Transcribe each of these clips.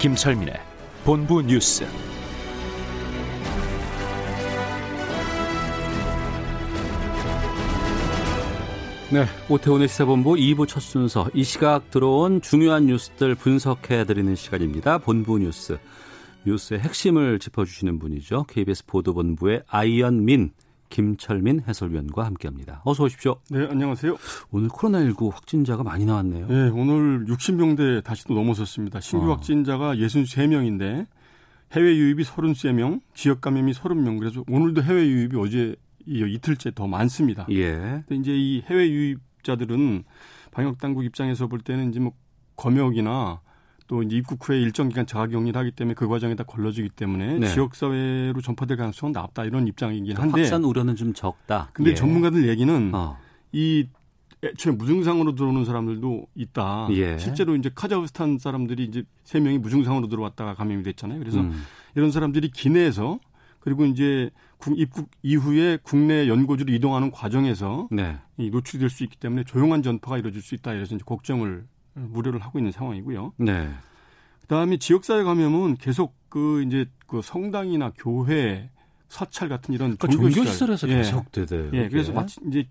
김철민의 본부 뉴스. 네, 오태훈의 시사본부 2부 첫 순서 이 시각 들어온 중요한 뉴스들 분석해 드리는 시간입니다. 본부 뉴스. 뉴스의 핵심을 짚어주시는 분이죠. KBS 보도본부의 아이언민, 김철민 해설위원과 함께합니다. 어서 오십시오. 네, 안녕하세요. 오늘 코로나19 확진자가 많이 나왔네요. 네, 오늘 60명대 다시 또 넘어섰습니다. 신규 어. 확진자가 63명인데 해외 유입이 33명, 지역 감염이 30명. 그래서 오늘도 해외 유입이 어제 이 이틀째 더 많습니다. 예. 근데 이제 이 해외 유입자들은 방역 당국 입장에서 볼 때는 이제 뭐 검역이나 또 이제 입국 후에 일정 기간 자가격리를 하기 때문에 그 과정에다 걸러지기 때문에 네. 지역 사회로 전파될 가능성은 낮다 이런 입장이긴 한데 확산 우려는 좀 적다. 근데 예. 전문가들 얘기는 어. 이 애초에 무증상으로 들어오는 사람들도 있다. 예. 실제로 이제 카자흐스탄 사람들이 이제 세 명이 무증상으로 들어왔다가 감염이 됐잖아요. 그래서 음. 이런 사람들이 기내에서 그리고 이제 국- 입국 이후에 국내 연고지로 이동하는 과정에서 네. 이 노출될 수 있기 때문에 조용한 전파가 이루어질 수 있다. 이래서 이제 걱정을 우려를 하고 있는 상황이고요. 네. 그다음에 지역사회 감염은 계속 그 이제 그 성당이나 교회, 사찰 같은 이런 그러니까 종교 시설. 종교시설에서 예. 계속 되대요. 예, 그래서 마치 이제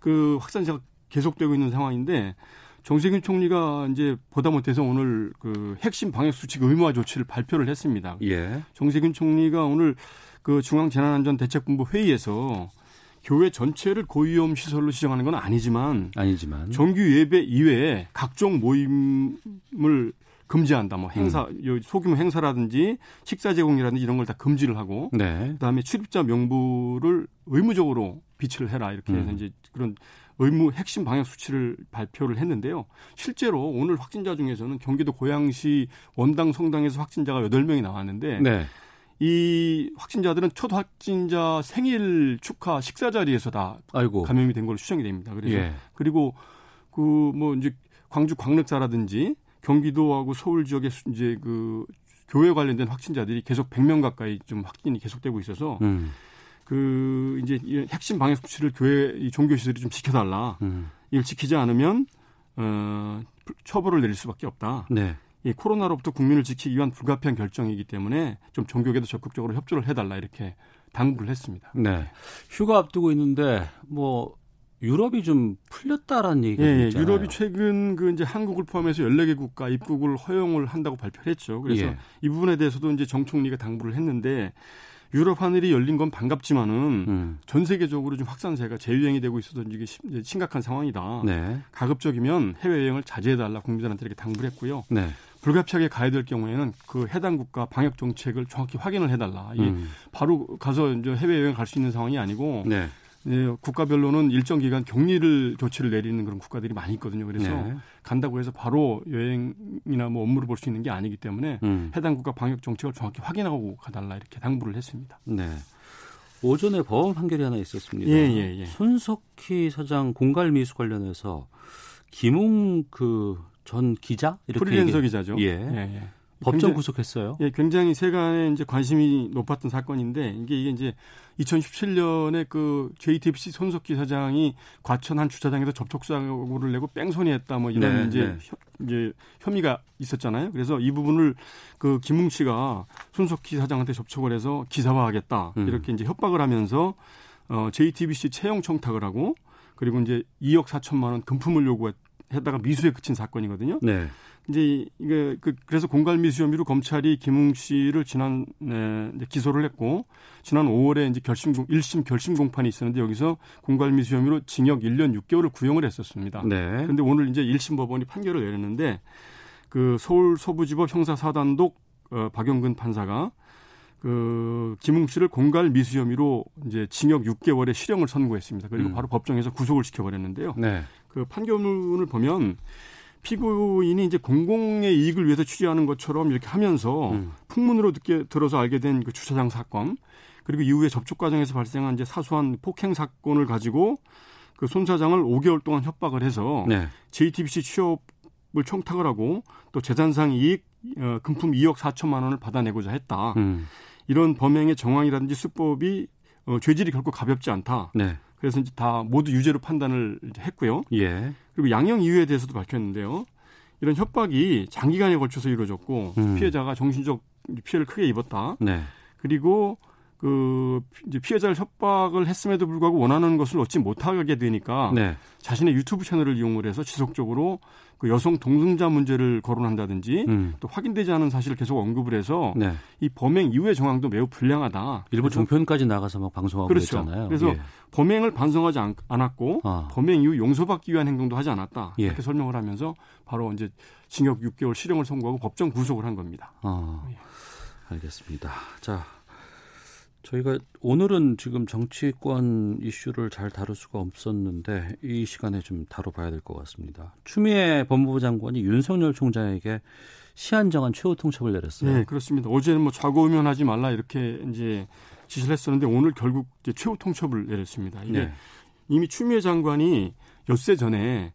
그 확산세가 계속되고 있는 상황인데 정세균 총리가 이제 보다 못해서 오늘 그 핵심 방역 수칙 의무화 조치를 발표를 했습니다. 예. 정세균 총리가 오늘 그 중앙재난안전대책본부 회의에서 교회 전체를 고위험 시설로 지정하는 건 아니지만 아니지만 정규 예배 이외에 각종 모임을 금지한다. 뭐 행사, 음. 요 소규모 행사라든지 식사 제공이라든지 이런 걸 다 금지를 하고 네. 그다음에 출입자 명부를 의무적으로 비치를 해라 이렇게 해서 음. 이제 그런 의무 핵심 방역 수치를 발표를 했는데요. 실제로 오늘 확진자 중에서는 경기도 고양시 원당 성당에서 확진자가 8명이 나왔는데 네. 이 확진자들은 첫 확진자 생일 축하 식사 자리에서 다 아이고. 감염이 된 걸로 추정이 됩니다. 그래서 예. 그리고 그 뭐 이제 광주 광역사라든지 경기도하고 서울 지역에 수- 이제 그 교회 관련된 확진자들이 계속 100명 가까이 좀 확진이 계속되고 있어서 음. 그 이제 이 핵심 방역 수치를 교회 이 종교 시설이 좀 지켜달라. 음. 이걸 지키지 않으면 어 처벌을 내릴 수밖에 없다. 네. 이 코로나로부터 국민을 지키기 위한 불가피한 결정이기 때문에 좀 종교계도 적극적으로 협조를 해달라 이렇게 당부를 했습니다. 네. 휴가 앞두고 있는데 뭐 유럽이 좀 풀렸다라는 얘기가 예, 예. 있잖아요. 유럽이 최근 그 이제 한국을 포함해서 14개 국가 입국을 허용을 한다고 발표를 했죠. 그래서 예. 이 부분에 대해서도 이제 정 총리가 당부를 했는데 유럽 하늘이 열린 건 반갑지만은 음. 전 세계적으로 좀 확산세가 재유행이 되고 있어서 이게 심각한 상황이다. 네. 가급적이면 해외 여행을 자제해달라 국민들한테 이렇게 당부를 했고요. 네. 불가피하게 가야 될 경우에는 그 해당 국가 방역 정책을 정확히 확인을 해달라. 이게 음. 바로 가서 이제 해외 여행 갈 수 있는 상황이 아니고 네. 예, 국가별로는 일정 기간 격리를 조치를 내리는 그런 국가들이 많이 있거든요. 그래서 네. 간다고 해서 바로 여행이나 뭐 업무를 볼 수 있는 게 아니기 때문에 음. 해당 국가 방역 정책을 정확히 확인하고 가달라 이렇게 당부를 했습니다. 네. 오전에 법원 판결이 하나 있었습니다. 예, 예, 예. 손석희 사장 공갈 미수 관련해서 김웅 그 전 기자 이렇게 프리랜서 얘기- 기자죠. 예. 예. 법정 굉장히- 구속했어요. 예, 굉장히 세간에 이제 관심이 높았던 사건인데 이게 이게 이제 2017년에 그 JTBC 손석희 사장이 과천 한 주차장에서 접촉 사고를 내고 뺑소니했다 뭐 이런 네, 이제 네. 혀- 이제 혐의가 있었잖아요. 그래서 이 부분을 그 김웅 씨가 손석희 사장한테 접촉을 해서 기사화하겠다 음. 이렇게 이제 협박을 하면서 어 JTBC 채용 청탁을 하고 그리고 이제 2억 4천만 원 금품을 요구했 다가 미수에 그친 사건이거든요. 네. 이제 이게 그 그래서 공갈 미수 혐의로 검찰이 김웅 씨를 지난 에, 이제 기소를 했고 지난 5월에 이제 결심 공 1심 결심 공판이 있었는데 여기서 공갈 미수 혐의로 징역 1년 6개월을 구형을 했었습니다. 네. 그런데 오늘 이제 1심 법원이 판결을 내렸는데 그 서울 서부지법 형사 사단독 어, 박영근 판사가 그 김웅 씨를 공갈 미수 혐의로 이제 징역 6개월의 실형을 선고했습니다. 그리고 음. 바로 법정에서 구속을 시켜버렸는데요. 네. 그 판결문을 보면 피고인이 이제 공공의 이익을 위해서 취재하는 것처럼 이렇게 하면서 음. 풍문으로 듣게 들어서 알게 된 그 주차장 사건 그리고 이후에 접촉 과정에서 발생한 이제 사소한 폭행 사건을 가지고 그 손 사장을 5개월 동안 협박을 해서 네. JTBC 취업을 청탁을 하고 또 재산상 이익 어, 금품 2억 4천만 원을 받아내고자 했다. 음. 이런 범행의 정황이라든지 수법이 어, 죄질이 결코 가볍지 않다. 네. 그래서 이제 다 모두 유죄로 판단을 했고요. 예. 그리고 양형 이유에 대해서도 밝혔는데요. 이런 협박이 장기간에 걸쳐서 이루어졌고 음. 피해자가 정신적 피해를 크게 입었다. 네. 그리고 그 이제 피해자를 협박을 했음에도 불구하고 원하는 것을 얻지 못하게 되니까 네. 자신의 유튜브 채널을 이용을 해서 지속적으로 그 여성 동승자 문제를 거론한다든지 음. 또 확인되지 않은 사실을 계속 언급을 해서 네. 이 범행 이후의 정황도 매우 불량하다. 일부 종편까지 나가서 막 방송하고 그렇죠. 있잖아요. 그래서 예. 범행을 반성하지 않, 았고 아. 범행 이후 용서받기 위한 행동도 하지 않았다. 예. 이렇게 설명을 하면서 바로 이제 징역 6개월 실형을 선고하고 법정 구속을 한 겁니다. 아. 예. 알겠습니다. 자, 저희가 오늘은 지금 정치권 이슈를 잘 다룰 수가 없었는데 이 시간에 좀 다뤄봐야 될 것 같습니다. 추미애 법무부 장관이 윤석열 총장에게 시한 정한 최후 통첩을 내렸어요. 네, 그렇습니다. 어제는 뭐 좌고우면하지 말라 이렇게 이제 지시를 했었는데 오늘 결국 이제 최후 통첩을 내렸습니다. 이게 네. 이미 추미애 장관이 엿새 전에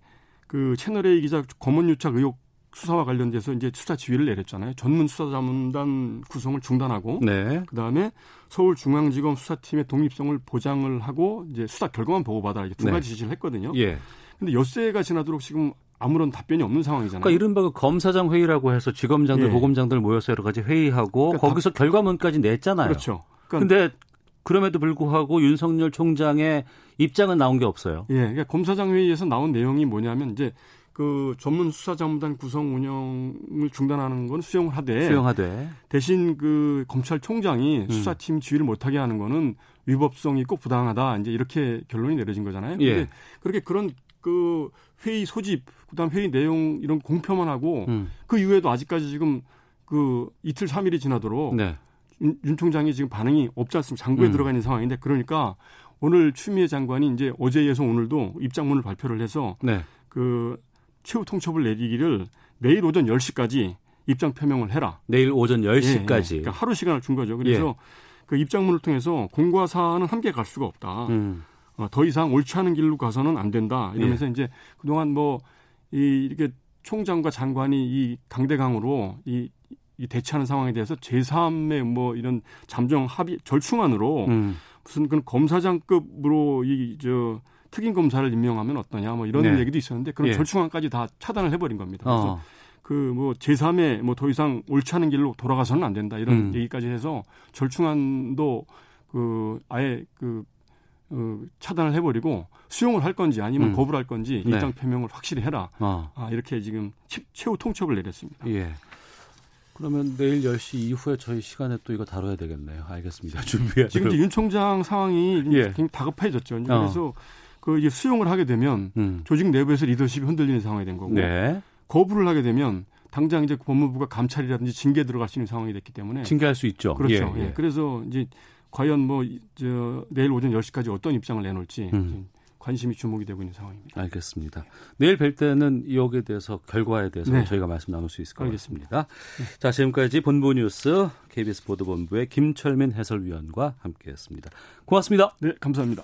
그 채널A 기자 검언 유착 의혹 수사와 관련돼서 이제 수사 지휘를 내렸잖아요. 전문 수사자문단 구성을 중단하고 네. 그다음에 서울중앙지검 수사팀의 독립성을 보장을 하고 이제 수사 결과만 보고받아 이두 네. 가지 지시를 했거든요. 예. 근데 엿새가 지나도록 지금 아무런 답변이 없는 상황이잖아요. 그러니까 이른바 그 검사장 회의라고 해서 지검장들, 예. 보검장들 모여서 여러 가지 회의하고 그러니까 거기서 답... 결과문까지 냈잖아요. 그렇죠. 그러니까 근데 그럼에도 불구하고 윤석열 총장의 입장은 나온 게 없어요. 예. 그러니까 검사장 회의에서 나온 내용이 뭐냐면 이제 그 전문 수사자문단 구성 운영을 중단하는 건 수용을 하되 수용하되 대신 그 검찰총장이 음. 수사팀 지휘를 못하게 하는 거는 위법성이 꼭 부당하다 이제 이렇게 결론이 내려진 거잖아요. 예. 근데 그렇게 그런 그 회의 소집 그다음 회의 내용 이런 공표만 하고 음. 그 이후에도 아직까지 지금 그 이틀 삼일이 지나도록 네. 윤, 윤, 총장이 지금 반응이 없지 않습니까? 장부에 음. 들어가 있는 상황인데 그러니까 오늘 추미애 장관이 이제 어제에 이어서 오늘도 입장문을 발표를 해서 네. 그 최후 통첩을 내리기를 내일 오전 10시까지 입장 표명을 해라. 내일 오전 10시까지. 예, 예. 그러니까 하루 시간을 준 거죠. 그래서 예. 그 입장문을 통해서 공과 사는 함께 갈 수가 없다. 음. 어, 더 이상 옳지 않은 길로 가서는 안 된다. 이러면서 예. 이제 그동안 뭐 이, 이렇게 총장과 장관이 이 강대강으로 이, 이 대치하는 상황에 대해서 제3의 뭐 이런 잠정 합의 절충안으로 음. 무슨 그런 검사장급으로 이 저 특임 검사를 임명하면 어떠냐 뭐 이런 네. 얘기도 있었는데 그런 예. 절충안까지 다 차단을 해버린 겁니다. 그래서 어. 그뭐 제3의 뭐 더 이상 옳지 않은 길로 돌아가서는 안 된다 이런 음. 얘기까지 해서 절충안도 그 아예 그 어, 차단을 해버리고 수용을 할 건지 아니면 음. 거부를 할 건지 네. 입장 표명을 확실히 해라. 어. 아, 이렇게 지금 최후 통첩을 내렸습니다. 예. 그러면 내일 10시 이후에 저희 시간에 또 이거 다뤄야 되겠네요. 알겠습니다. 준비해. 지금 이제 윤 총장 상황이 예. 굉장히 다급해졌죠. 어. 그래서 어. 그 이제 수용을 하게 되면 음. 조직 내부에서 리더십이 흔들리는 상황이 된 거고 네. 거부를 하게 되면 당장 이제 법무부가 감찰이라든지 징계 들어갈 수 있는 상황이 됐기 때문에 징계할 수 있죠. 그렇죠. 예, 예. 예. 그래서 이제 과연 뭐 저 내일 오전 10시까지 어떤 입장을 내놓을지 음. 관심이 주목이 되고 있는 상황입니다. 알겠습니다. 내일 뵐 때는 여기에 대해서 결과에 대해서 네. 저희가 말씀 나눌 수 있을 것 알겠습니다. 같습니다. 네. 자, 지금까지 본부 뉴스 KBS 보도본부의 김철민 해설위원과 함께했습니다. 고맙습니다. 네, 감사합니다.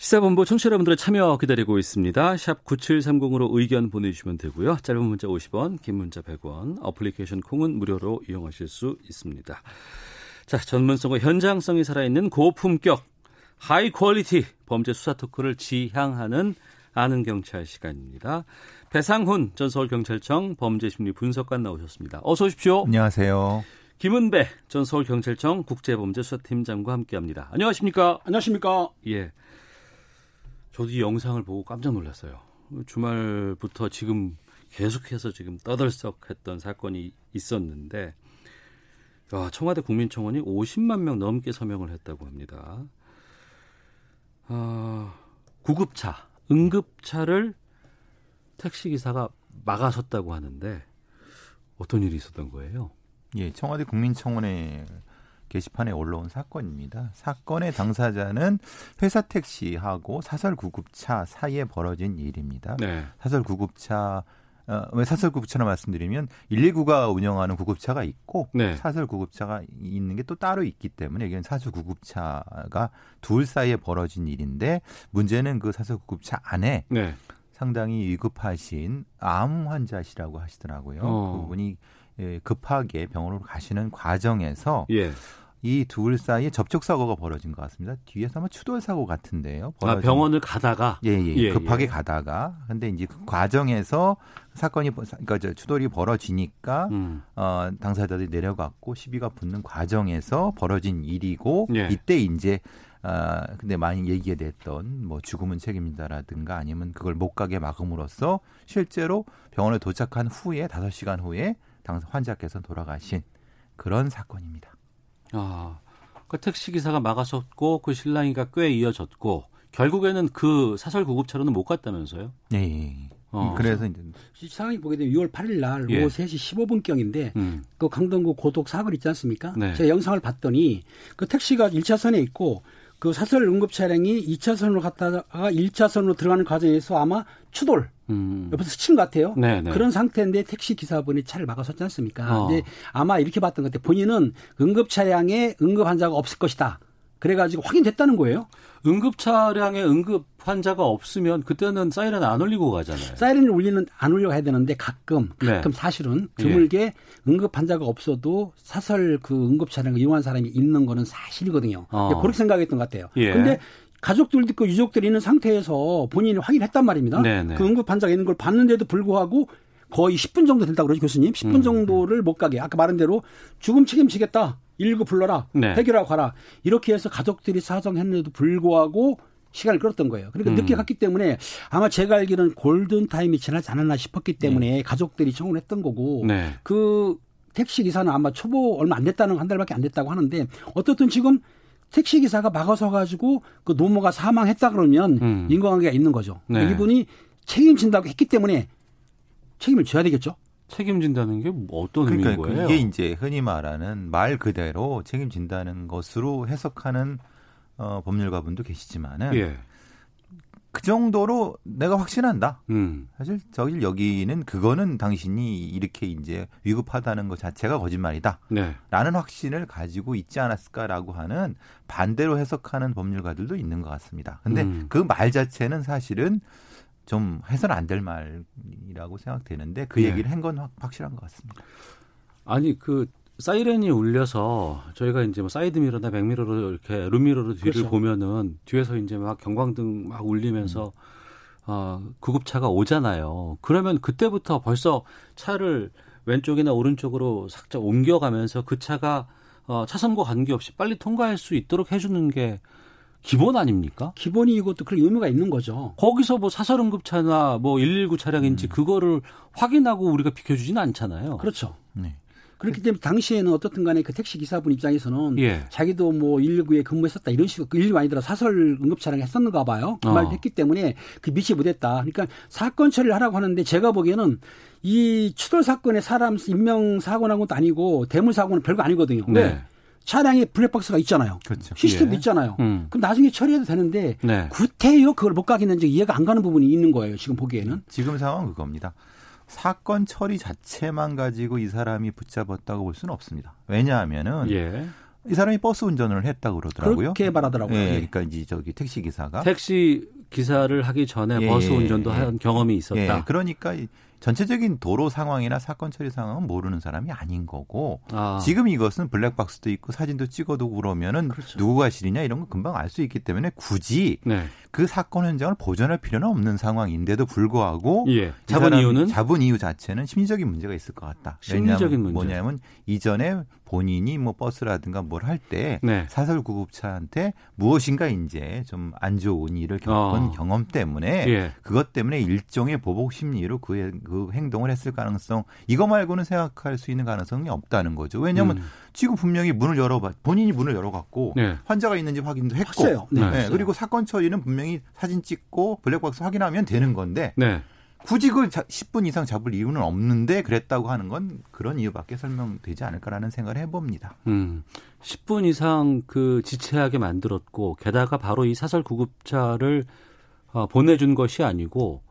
시사본부 청취자 여러분들의 참여 기다리고 있습니다. 샵 9730으로 의견 보내주시면 되고요. 짧은 문자 50원, 긴 문자 100원, 어플리케이션 콩은 무료로 이용하실 수 있습니다. 자, 전문성과 현장성이 살아있는 고품격, high quality 범죄 수사 토크를 지향하는 아는 경찰 시간입니다. 배상훈 전 서울경찰청 범죄심리 분석관 나오셨습니다. 어서 오십시오. 안녕하세요. 김은배 전 서울경찰청 국제범죄수사팀장과 함께합니다. 안녕하십니까? 안녕하십니까? 예. 저도 이 영상을 보고 깜짝 놀랐어요. 주말부터 지금 계속해서 지금 떠들썩했던 사건이 있었는데 청와대 국민청원이 50만 명 넘게 서명을 했다고 합니다. 아, 구급차, 응급차를 택시기사가 막아섰다고 하는데 어떤 일이 있었던 거예요? 예, 청와대 국민청원에 게시판에 올라온 사건입니다. 사건의 당사자는 회사 택시하고 사설 구급차 사이에 벌어진 일입니다. 네. 사설 구급차 어, 왜 사설 구급차나 말씀드리면 119가 운영하는 구급차가 있고 네. 사설 구급차가 있는 게 또 따로 있기 때문에 이건 사설 구급차가 둘 사이에 벌어진 일인데 문제는 그 사설 구급차 안에 네. 상당히 위급하신 암 환자시라고 하시더라고요. 어. 그분이 예, 급하게 병원으로 가시는 과정에서 예. 이 둘 사이에 접촉 사고가 벌어진 것 같습니다. 뒤에서 아마 추돌 사고 같은데요. 벌어진. 아, 병원을 가다가 예, 예, 예 급하게 예. 가다가 근데 이제 그 과정에서 사건이 그러니까 저 추돌이 벌어지니까 음. 어 당사자들이 내려갔고 시비가 붙는 과정에서 벌어진 일이고 예. 이때 이제 아, 근데 많이 얘기가 됐던 뭐 죽음은 책임진다라든가 아니면 그걸 못 가게 막음으로써 실제로 병원에 도착한 후에 다섯 시간 후에 당사 환자께서 돌아가신 그런 사건입니다. 아, 그 택시 기사가 막아섰고 그 신랑이가 꽤 이어졌고 결국에는 그 사설 구급차로는 못 갔다면서요? 네. 어. 그래서 이제 상황이 보게 되면 6월 8일 날 예. 오후 3시 15분 경인데 음. 그 강동구 고독 사거리 있지 않습니까? 네. 제가 영상을 봤더니 그 택시가 1차선에 있고 그 사설 응급 차량이 2차선으로 갔다가 1차선으로 들어가는 과정에서 아마 추돌 음. 옆에서 스친 것 같아요. 네네. 네. 그런 상태인데 택시 기사분이 차를 막아섰지 않습니까? 어. 근데 아마 이렇게 봤던 것 같아요. 본인은 응급 차량에 응급 환자가 없을 것이다. 그래가지고 확인됐다는 거예요. 응급 차량에 응급 환자가 없으면 그때는 사이렌 안 울리고 가잖아요. 사이렌을 울리는 안 울려 가야 되는데 가끔 네. 가끔 네. 사실은 드물게 예. 응급 환자가 없어도 사설 그 응급 차량을 이용한 사람이 있는 거는 사실이거든요. 어. 그렇게 생각했던 것 같아요. 예. 근데 가족들도 있고 유족들이 있는 상태에서 본인이 확인했단 말입니다. 네네. 네. 그 응급 환자가 있는 걸 봤는데도 불구하고 거의 10분 정도 된다고 그러죠, 교수님. 10분 음. 정도를 못 가게. 아까 말한 대로 죽음 책임지겠다. 119 불러라. 네. 해결하고 가라. 이렇게 해서 가족들이 사정했는데도 불구하고 시간을 끌었던 거예요. 그러니까 음. 늦게 갔기 때문에 아마 제가 알기로는 골든 타임이 지나지 않았나 싶었기 때문에 네. 가족들이 청원했던 거고 네. 그 택시 기사는 아마 초보 얼마 안 됐다는 한 달밖에 안 됐다고 하는데 어떻든 지금 택시 기사가 막아서 가지고 그 노모가 사망했다 그러면 음. 인과관계가 있는 거죠. 네. 이분이 책임진다고 했기 때문에 책임을 져야 되겠죠. 책임진다는 게뭐 어떤 그러니까 의미인 거예요? 이게 이제 흔히 말하는 말 그대로 책임진다는 것으로 해석하는 어, 법률가분도 계시지만은 예. 그 정도로 내가 확신한다. 음. 사실 저기 여기는 그거는 당신이 이렇게 이제 위급하다는 것 자체가 거짓말이다. 네. 라는 확신을 가지고 있지 않았을까라고 하는 반대로 해석하는 법률가들도 있는 것 같습니다. 근데 음. 그말 자체는 사실은 좀 해서는 안 될 말이라고 생각되는데 그 네. 얘기를 한건 확실한 것 같습니다. 아니 그 사이렌이 울려서 저희가 이제 뭐 사이드 미러나 백미러로 이렇게 룸미러로 뒤를 그렇죠. 보면은 뒤에서 이제 막 경광등 막 울리면서 음. 어, 구급차가 오잖아요. 그러면 그때부터 벌써 차를 왼쪽이나 오른쪽으로 살짝 옮겨가면서 그 차가 어, 차선과 관계없이 빨리 통과할 수 있도록 해주는 게 기본 아닙니까? 기본이 이것도 그런 의무가 있는 거죠. 거기서 뭐 사설응급차나 뭐 119 차량인지 음. 그거를 확인하고 우리가 비켜주지는 않잖아요. 그렇죠. 네. 그렇기 때문에 당시에는 어떻든 간에 그 택시 기사분 입장에서는 예. 자기도 뭐 119에 근무했었다 이런 식으로 그 일이 아니더라 사설 응급 차량 했었는가 봐요. 그 어. 말을 했기 때문에 그 미치 못했다. 그러니까 사건 처리를 하라고 하는데 제가 보기에는 이 추돌 사건의 사람 인명 사고 난 것도 아니고 대물 사고는 별거 아니거든요. 네. 차량에 블랙박스가 있잖아요. 그렇죠. 시스템도 예. 있잖아요. 음. 그럼 나중에 처리해도 되는데 네. 구태여 그걸 못 가겠는지 이해가 안 가는 부분이 있는 거예요. 지금 보기에는. 지금 상황은 그겁니다. 사건 처리 자체만 가지고 이 사람이 붙잡았다고 볼 수는 없습니다. 왜냐하면은 예. 이 사람이 버스 운전을 했다고 그러더라고요. 그렇게 말하더라고요. 예, 그러니까 이제 저기 택시 기사가 택시 기사를 하기 전에 예, 버스 운전도 예. 한 경험이 있었다. 예, 그러니까 전체적인 도로 상황이나 사건 처리 상황은 모르는 사람이 아닌 거고 아. 지금 이것은 블랙박스도 있고 사진도 찍어두고 그러면은 그렇죠. 누구가 실이냐 이런 거 금방 알 수 있기 때문에 굳이 네. 그 사건 현장을 보존할 필요는 없는 상황인데도 불구하고 예. 잡은 이유는 잡은 이유 자체는 심리적인 문제가 있을 것 같다. 심리적인 문제. 뭐냐면 이전에 본인이 뭐 버스라든가 뭘 할때 네. 사설 구급차한테 무엇인가 이제 좀 안 좋은 일을 겪은 그런 경험 때문에 예. 그것 때문에 일종의 보복 심리로 그, 그 행동을 했을 가능성 이거 말고는 생각할 수 있는 가능성이 없다는 거죠. 왜냐하면 음. 지금 분명히 문을 열어봐 본인이 문을 열어갖고 네. 환자가 있는지 확인도 했고 네. 네. 그리고 사건 처리는 분명히 사진 찍고 블랙박스 확인하면 되는 건데 네. 굳이 그 10분 이상 잡을 이유는 없는데 그랬다고 하는 건 그런 이유밖에 설명되지 않을까라는 생각을 해봅니다. 음, 10분 이상 그 지체하게 만들었고 게다가 바로 이 사설 구급차를 어, 보내준 것이 아니고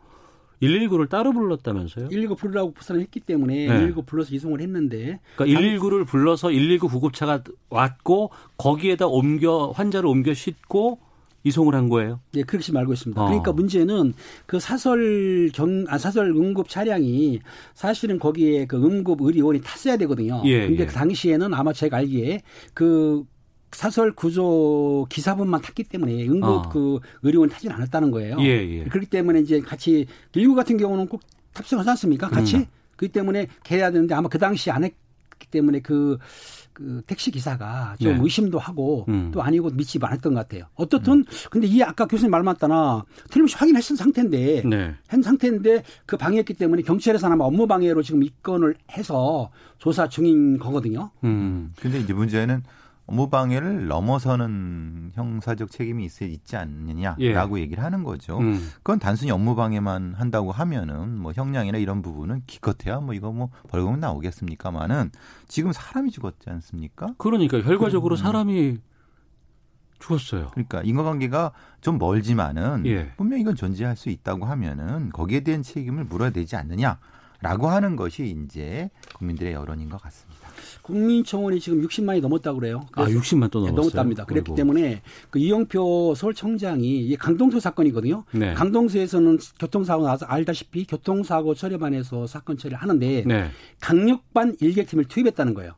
119를 따로 불렀다면서요? 119 부르라고 부산을 했기 때문에 네. 119 불러서 이송을 했는데 그러니까 119를 불러서 119 구급차가 왔고 거기에다 옮겨 환자를 옮겨 싣고 이송을 한 거예요? 네, 그렇게 알고 있습니다. 어. 그러니까 문제는 그 사설 경, 아, 사설 응급 차량이 사실은 거기에 그 응급 의료원이 탔어야 되거든요. 예, 근데 예. 그 당시에는 아마 제가 알기에 그 사설 구조 기사분만 탔기 때문에 응급 어. 그 의료원이 타진 않았다는 거예요. 예, 예. 그렇기 때문에 이제 같이 일구 같은 경우는 꼭 탑승하지 않습니까? 같이? 음. 그렇기 때문에 개야 되는데 아마 그 당시 안 했기 때문에 그 그 택시 기사가 좀 네. 의심도 하고 음. 또 아니고 믿지 않았던 것 같아요. 어떻든 음. 근데 이 아까 교수님 말 맞다나 틀림없이 확인했던 상태인데 네. 한 상태인데 그 방해했기 때문에 경찰에서 아마 업무 방해로 지금 입건을 해서 조사 중인 거거든요. 음. 근데 이제 문제는 업무방해를 넘어서는 형사적 책임이 있어 있지 않느냐라고 예. 얘기를 하는 거죠. 음. 그건 단순히 업무방해만 한다고 하면은 뭐 형량이나 이런 부분은 기껏해야 뭐 이거 뭐 벌금은 나오겠습니까만은 지금 사람이 죽었지 않습니까? 그러니까 결과적으로 음. 사람이 죽었어요. 그러니까 인과관계가 좀 멀지만은 예. 분명 이건 존재할 수 있다고 하면은 거기에 대한 책임을 물어야 되지 않느냐 라고 하는 것이 이제 국민들의 여론인 것 같습니다. 국민청원이 지금 60만이 넘었다고 그래요. 아, 60만 또 넘었어요. 넘었답니다. 그랬기 때문에 그 이영표 서울청장이 이 강동소 사건이거든요. 네. 강동소에서는 교통사고 나서 알다시피 교통사고 처리반에서 사건 처리를 하는데 네. 강력반 일개팀을 투입했다는 거예요.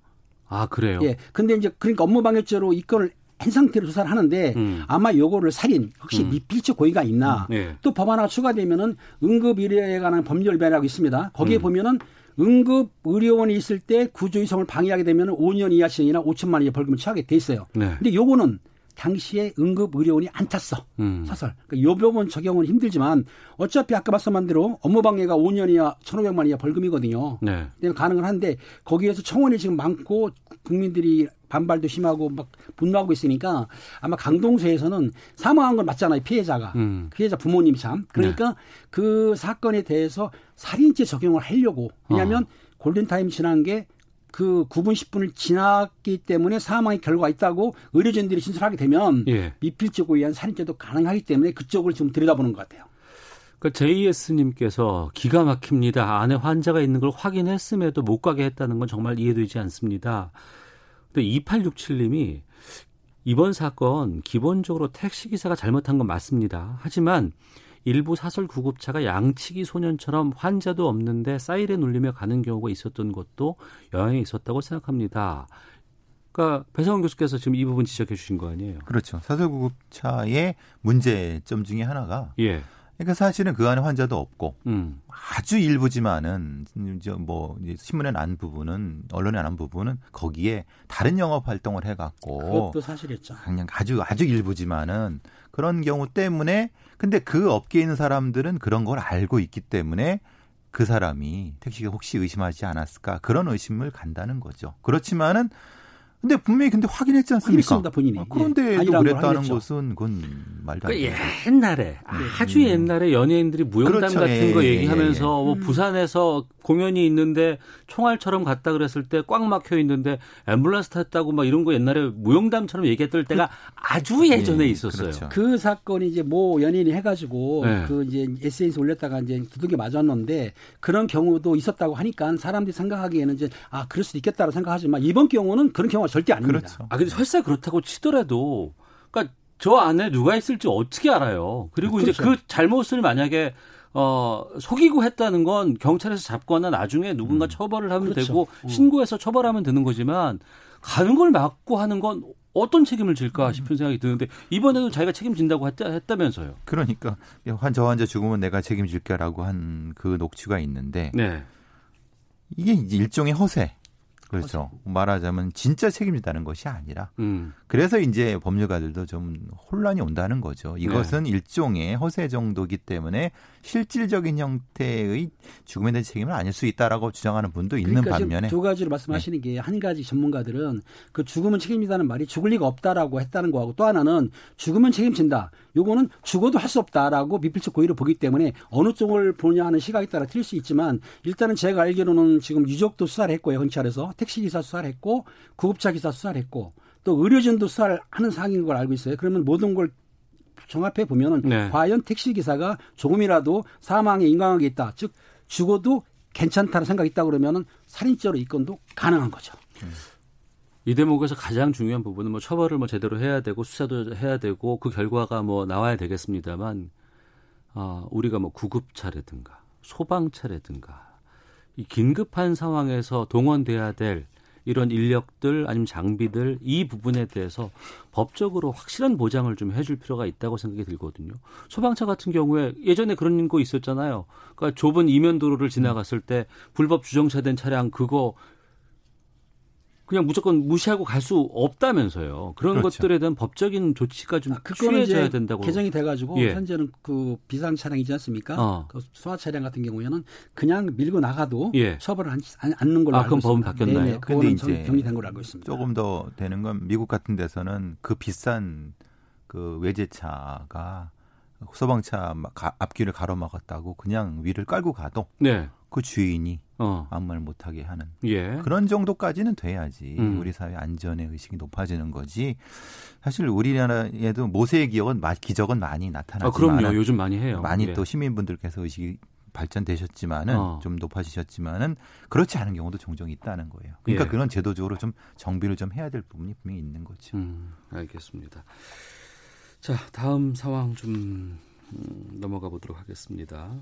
아 그래요? 예. 근데 이제 그러니까 업무방해죄로 이 건을 한 상태로 조사를 하는데 음. 아마 요거를 살인 혹시 음. 미필적 고의가 있나 음. 네. 또 법안화가 추가되면은 응급 의료에 관한 법률 변화가 있습니다. 거기에 음. 보면은 응급 의료원이 있을 때 구조 이송을 방해하게 되면 5년 이하시이나 5천만 원의 벌금을 처하게 돼 있어요. 네. 근데 요거는 당시에 응급 의료원이 안 탔어. 음. 사설. 그러니까 요 부분 적용은 힘들지만 어차피 아까 말씀한 대로 업무방해가 5년 이하 1,500만 이하 벌금이거든요. 네. 가능은 한데 거기에서 청원이 지금 많고 국민들이 반발도 심하고 막 분노하고 있으니까 아마 강동서에서는 사망한 건 맞잖아요 피해자가 음. 피해자 부모님 참 그러니까 네. 그 사건에 대해서 살인죄 적용을 하려고 왜냐하면 어. 골든타임 지난 게 그 9분 10분을 지났기 때문에 사망의 결과가 있다고 의료진들이 진술하게 되면 예. 미필적으로 의한 살인죄도 가능하기 때문에 그쪽을 지금 들여다보는 것 같아요. 그 JS님께서 기가 막힙니다. 안에 환자가 있는 걸 확인했음에도 못 가게 했다는 건 정말 이해되지 않습니다. 근데 2867님이 이번 사건 기본적으로 택시 기사가 잘못한 건 맞습니다. 하지만 일부 사설 구급차가 양치기 소년처럼 환자도 없는데 사이렌 울리며 가는 경우가 있었던 것도 영향이 있었다고 생각합니다. 그러니까 배성원 교수께서 지금 이 부분 지적해 주신 거 아니에요? 그렇죠. 사설 구급차의 문제점 중에 하나가 예. 그러니까 사실은 그 안에 환자도 없고 음. 아주 일부지만은 이제 뭐 신문에 난 부분은 언론에 난 부분은 거기에 다른 영업 활동을 해갖고 그것도 사실이었죠. 그냥 아주 아주 일부지만은 그런 경우 때문에 근데 그 업계에 있는 사람들은 그런 걸 알고 있기 때문에 그 사람이 택시가 혹시 의심하지 않았을까 그런 의심을 간다는 거죠. 그렇지만은 근데 분명히 근데 확인했지 않습니까? 확인했습니다, 본인이. 아, 그런데도 예. 그랬다는 것은 그건 말도 안 돼요. 옛날에 네. 아주 음. 옛날에 연예인들이 무용담 그렇죠. 같은 예, 거 얘기하면서 예, 예. 뭐 음. 부산에서 공연이 있는데 총알처럼 갔다 그랬을 때 꽉 막혀 있는데 앰뷸런스 탔다고 막 이런 거 옛날에 무용담처럼 얘기했던 때가 아주 예전에 있었어요. 그렇죠. 그 사건이 이제 뭐 연예인이 해가지고 네. 그 이제 SNS 올렸다가 이제 두둑이 맞았는데 그런 경우도 있었다고 하니까 사람들이 생각하기에는 이제 아 그럴 수도 있겠다고 생각하지만 이번 경우는 그런 경우가 절대 아닙니다. 그렇죠. 아 근데 설사 그렇다고 치더라도 그러니까 저 안에 누가 있을지 어떻게 알아요? 그리고 그렇죠. 이제 그 잘못을 만약에 어, 속이고 했다는 건 경찰에서 잡거나 나중에 누군가 음. 처벌을 하면 그렇죠. 되고 음. 신고해서 처벌하면 되는 거지만 가는 걸 막고 하는 건 어떤 책임을 질까 음. 싶은 생각이 드는데 이번에도 자기가 책임진다고 했다, 했다면서요. 그러니까 환자 환자 죽으면 내가 책임질게라고 한 그 녹취가 있는데 네. 이게 일종의 허세. 그렇죠. 말하자면 진짜 책임진다는 것이 아니라 음. 그래서 이제 법률가들도 좀 혼란이 온다는 거죠. 이것은 네. 일종의 허세 정도기 때문에 실질적인 형태의 죽음에 대한 책임은 아닐 수 있다라고 주장하는 분도 있는 그러니까 반면에 두 가지로 말씀하시는 네. 게한 가지 전문가들은 그 죽음은 책임이다는 말이 죽을 리가 없다라고 했다는 거하고 또 하나는 죽음은 책임진다. 요거는 죽어도 할 수 없다라고 미필적 고의를 보기 때문에 어느 쪽을 보냐 하는 시각에 따라 틀릴 수 있지만 일단은 제가 알기로는 지금 유족도 수사를 했고요. 경찰에서 택시기사 수사를 했고 구급차 기사 수사를 했고 또 의료진도 수사를 하는 상황인 걸 알고 있어요. 그러면 모든 걸 종합해 보면은 네. 과연 택시 기사가 조금이라도 사망에 인과관계 있다. 즉 죽어도 괜찮다는 생각이 있다 그러면은 살인죄로 입건도 가능한 거죠. 음. 이 대목에서 가장 중요한 부분은 뭐 처벌을 뭐 제대로 해야 되고 수사도 해야 되고 그 결과가 뭐 나와야 되겠습니다만 어, 우리가 뭐 구급차라든가 소방차라든가 이 긴급한 상황에서 동원돼야 될 이런 인력들 아니면 장비들 이 부분에 대해서 법적으로 확실한 보장을 좀 해줄 필요가 있다고 생각이 들거든요. 소방차 같은 경우에 예전에 그런 거 있었잖아요. 그러니까 좁은 이면 도로를 지나갔을 때 불법 주정차된 차량 그거 그냥 무조건 무시하고 갈 수 없다면서요. 그런 그렇죠. 것들에 대한 법적인 조치가 좀 아, 취해져야 된다고. 개정이 돼가지고 예. 현재는 그 비상 차량이지 않습니까? 어. 그 소화 차량 같은 경우에는 그냥 밀고 나가도 예. 처벌을 안, 않는 걸로 아, 알고 있습니다. 그건 법은 바뀌었나요? 그런데 이제 정리된 걸로 알고 있습니다. 조금 더 되는 건 미국 같은 데서는 그 비싼 그 외제차가 소방차 앞길을 가로막았다고 그냥 위를 깔고 가도 네. 그 주인이 어. 아무 말 못하게 하는 예. 그런 정도까지는 돼야지 음. 우리 사회 안전의 의식이 높아지는 거지. 사실 우리나라에도 모세의 기억은 기적은 많이 나타나지만 아, 그럼요. 요즘 많이 해요. 많이 예. 또 시민분들께서 의식이 발전되셨지만은 어. 좀 높아지셨지만은 그렇지 않은 경우도 종종 있다는 거예요. 그러니까 예. 그런 제도적으로 좀 정비를 좀 해야 될 부분이 분명히 있는 거죠. 음, 알겠습니다. 자, 다음 상황 좀 음, 넘어가 보도록 하겠습니다.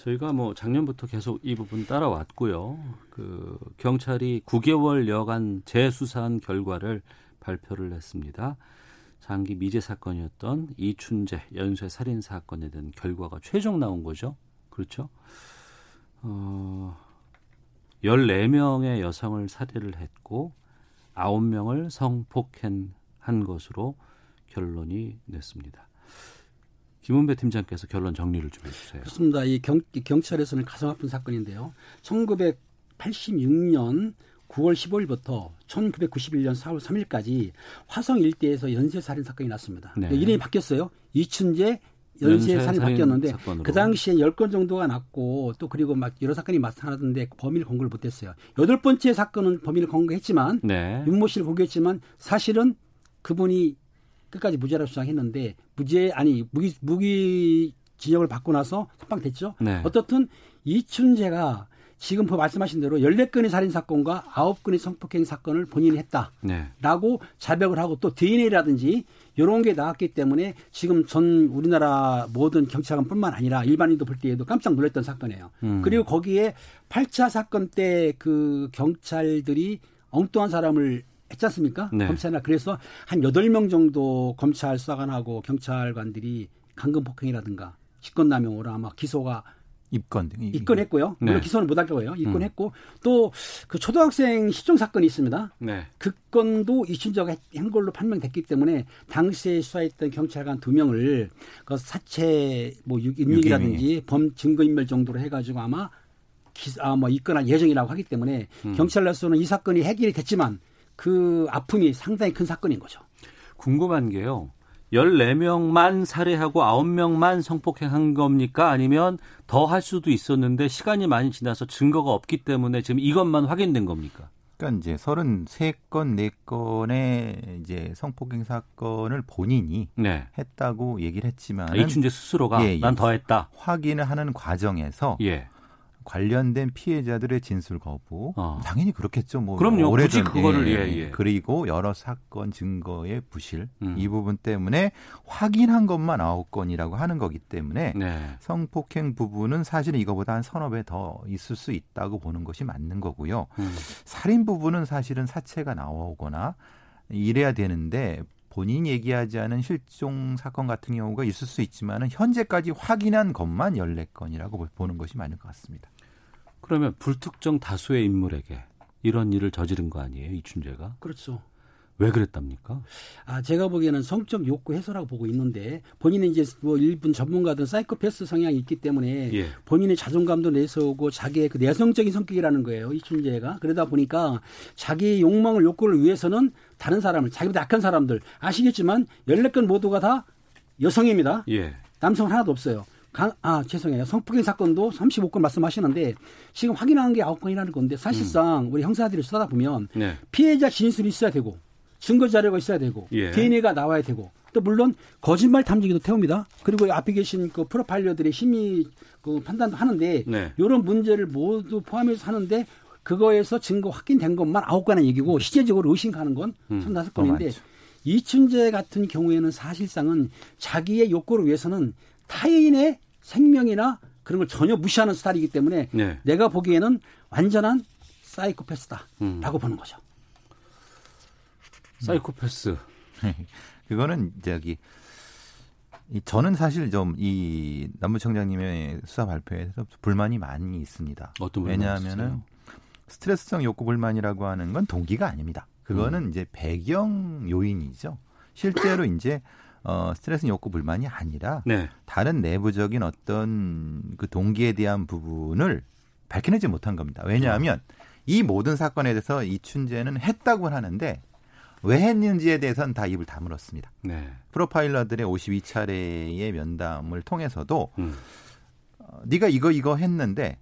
저희가 뭐 작년부터 계속 이 부분 따라왔고요. 그 경찰이 9개월 여간 재수사한 결과를 발표를 했습니다. 장기 미제 사건이었던 이춘재 연쇄 살인 사건에 대한 결과가 최종 나온 거죠. 그렇죠? 어, 14명의 여성을 살해를 했고 9명을 성폭행한 것으로 결론이 냈습니다. 김은배 팀장께서 결론 정리를 좀 해주세요. 그렇습니다. 이 경, 경찰에서는 가슴 아픈 사건인데요. 1986년 9월 15일부터 1991년 4월 3일까지 화성 일대에서 연쇄 살인 사건이 났습니다. 네. 이름이 바뀌었어요. 이춘재 연쇄 살인 바뀌었는데 사건으로. 그 당시에 10건 정도가 났고 또 그리고 막 여러 사건이 나타나던데 범인을 검거를 못 했어요. 여덟 번째 사건은 범인을 검거했지만 네. 윤모 씨를 공개했지만 사실은 그분이 끝까지 무죄라고 주장했는데 무죄 아니 무기 무기 진역을 받고 나서 석방됐죠. 네. 어떻든 이춘재가 지금 말씀하신 대로 14건의 살인 사건과 9건의 성폭행 사건을 본인이 했다라고 네. 자백을 하고 또 DNA라든지 이런 게 나왔기 때문에 지금 전 우리나라 모든 경찰관뿐만 아니라 일반인도 볼 때에도 깜짝 놀랐던 사건이에요. 음. 그리고 거기에 8차 사건 때 그 경찰들이 엉뚱한 사람을 했지 않습니까? 네. 검찰이나 그래서 한 여덟 명 정도 검찰 수사관하고 경찰관들이 강금 폭행이라든가 직권남용으로 아마 기소가 입건 입건했고요. 네. 물론 기소는 못할 거예요. 입건했고 음. 또그 초등학생 실종 사건이 있습니다. 네. 그 건도 이춘자가 한 걸로 판명됐기 때문에 당시에 수사했던 경찰관 두 명을 그 사체 뭐 인력이라든지 범 증거 인멸 정도로 해가지고 아마 기, 아, 뭐 입건할 예정이라고 하기 때문에 음. 경찰로서는 이 사건이 해결이 됐지만 그 아픔이 상당히 큰 사건인 거죠. 궁금한 게요. 14명만 살해하고 9명만 성폭행한 겁니까? 아니면 더 할 수도 있었는데 시간이 많이 지나서 증거가 없기 때문에 지금 이것만 확인된 겁니까? 그러니까 이제 33건, 4건의 이제 성폭행 사건을 본인이 네. 했다고 얘기를 했지만 이춘재 스스로가 예, 예. 난더 했다. 확인을 하는 과정에서 예. 관련된 피해자들의 진술 거부 어. 당연히 그렇겠죠. 뭐 그럼요. 오래전 그거를 예, 예. 그리고 여러 사건 증거의 부실 음. 이 부분 때문에 확인한 것만 아홉 건이라고 하는 거기 때문에 네. 성폭행 부분은 사실은 이거보다 한 서너 배 더 있을 수 있다고 보는 것이 맞는 거고요. 음. 살인 부분은 사실은 사체가 나오거나 이래야 되는데 본인 얘기하지 않은 실종 사건 같은 경우가 있을 수 있지만은 현재까지 확인한 것만 14건이라고 보는 것이 맞는 것 같습니다. 그러면 불특정 다수의 인물에게 이런 일을 저지른 거 아니에요, 이춘재가? 그렇죠. 왜 그랬답니까? 아, 제가 보기에는 성적 욕구 해소라고 보고 있는데 본인은 이제 뭐 일본 전문가들 사이코패스 성향이 있기 때문에 예. 본인의 자존감도 내세우고 자기의 그 내성적인 성격이라는 거예요. 이춘재가. 그러다 보니까 자기의 욕망을 욕구를 위해서는 다른 사람을 자기보다 약한 사람들 아시겠지만 14건 모두가 다 여성입니다. 예. 남성은 하나도 없어요. 강, 아, 죄송해요. 성폭행 사건도 35건 말씀하시는데 지금 확인한 게 9건이라는 건데 사실상 음. 우리 형사들이 수사다 보면 네. 피해자 진술이 있어야 되고 증거 자료가 있어야 되고 예. DNA가 나와야 되고 또 물론 거짓말 탐지기도 태웁니다. 그리고 앞에 계신 그 프로파일러들의 심의 그 판단도 하는데 네. 이런 문제를 모두 포함해서 하는데 그거에서 증거 확인된 것만 아홉 건의 얘기고 실제적으로 의심 가는 건 음, 다섯 건인데 이춘재 같은 경우에는 사실상은 자기의 욕구를 위해서는 타인의 생명이나 그런 걸 전혀 무시하는 스타일이기 때문에 네. 내가 보기에는 완전한 사이코패스다라고 음. 보는 거죠. 사이코패스. 그거는 저기 저는 사실 좀 이 남부청장님의 수사 발표에서 불만이 많이 있습니다. 어떤 왜냐하면은 스트레스성 욕구 불만이라고 하는 건 동기가 아닙니다. 그거는 음. 이제 배경 요인이죠. 실제로 이제 어 스트레스 욕구 불만이 아니라 네. 다른 내부적인 어떤 그 동기에 대한 부분을 밝혀내지 못한 겁니다. 왜냐하면 이 모든 사건에 대해서 이춘재는 했다고 하는데 왜 했는지에 대해서는 다 입을 다물었습니다. 네. 프로파일러들의 52차례의 면담을 통해서도 음. 어, 네가 이거 이거 했는데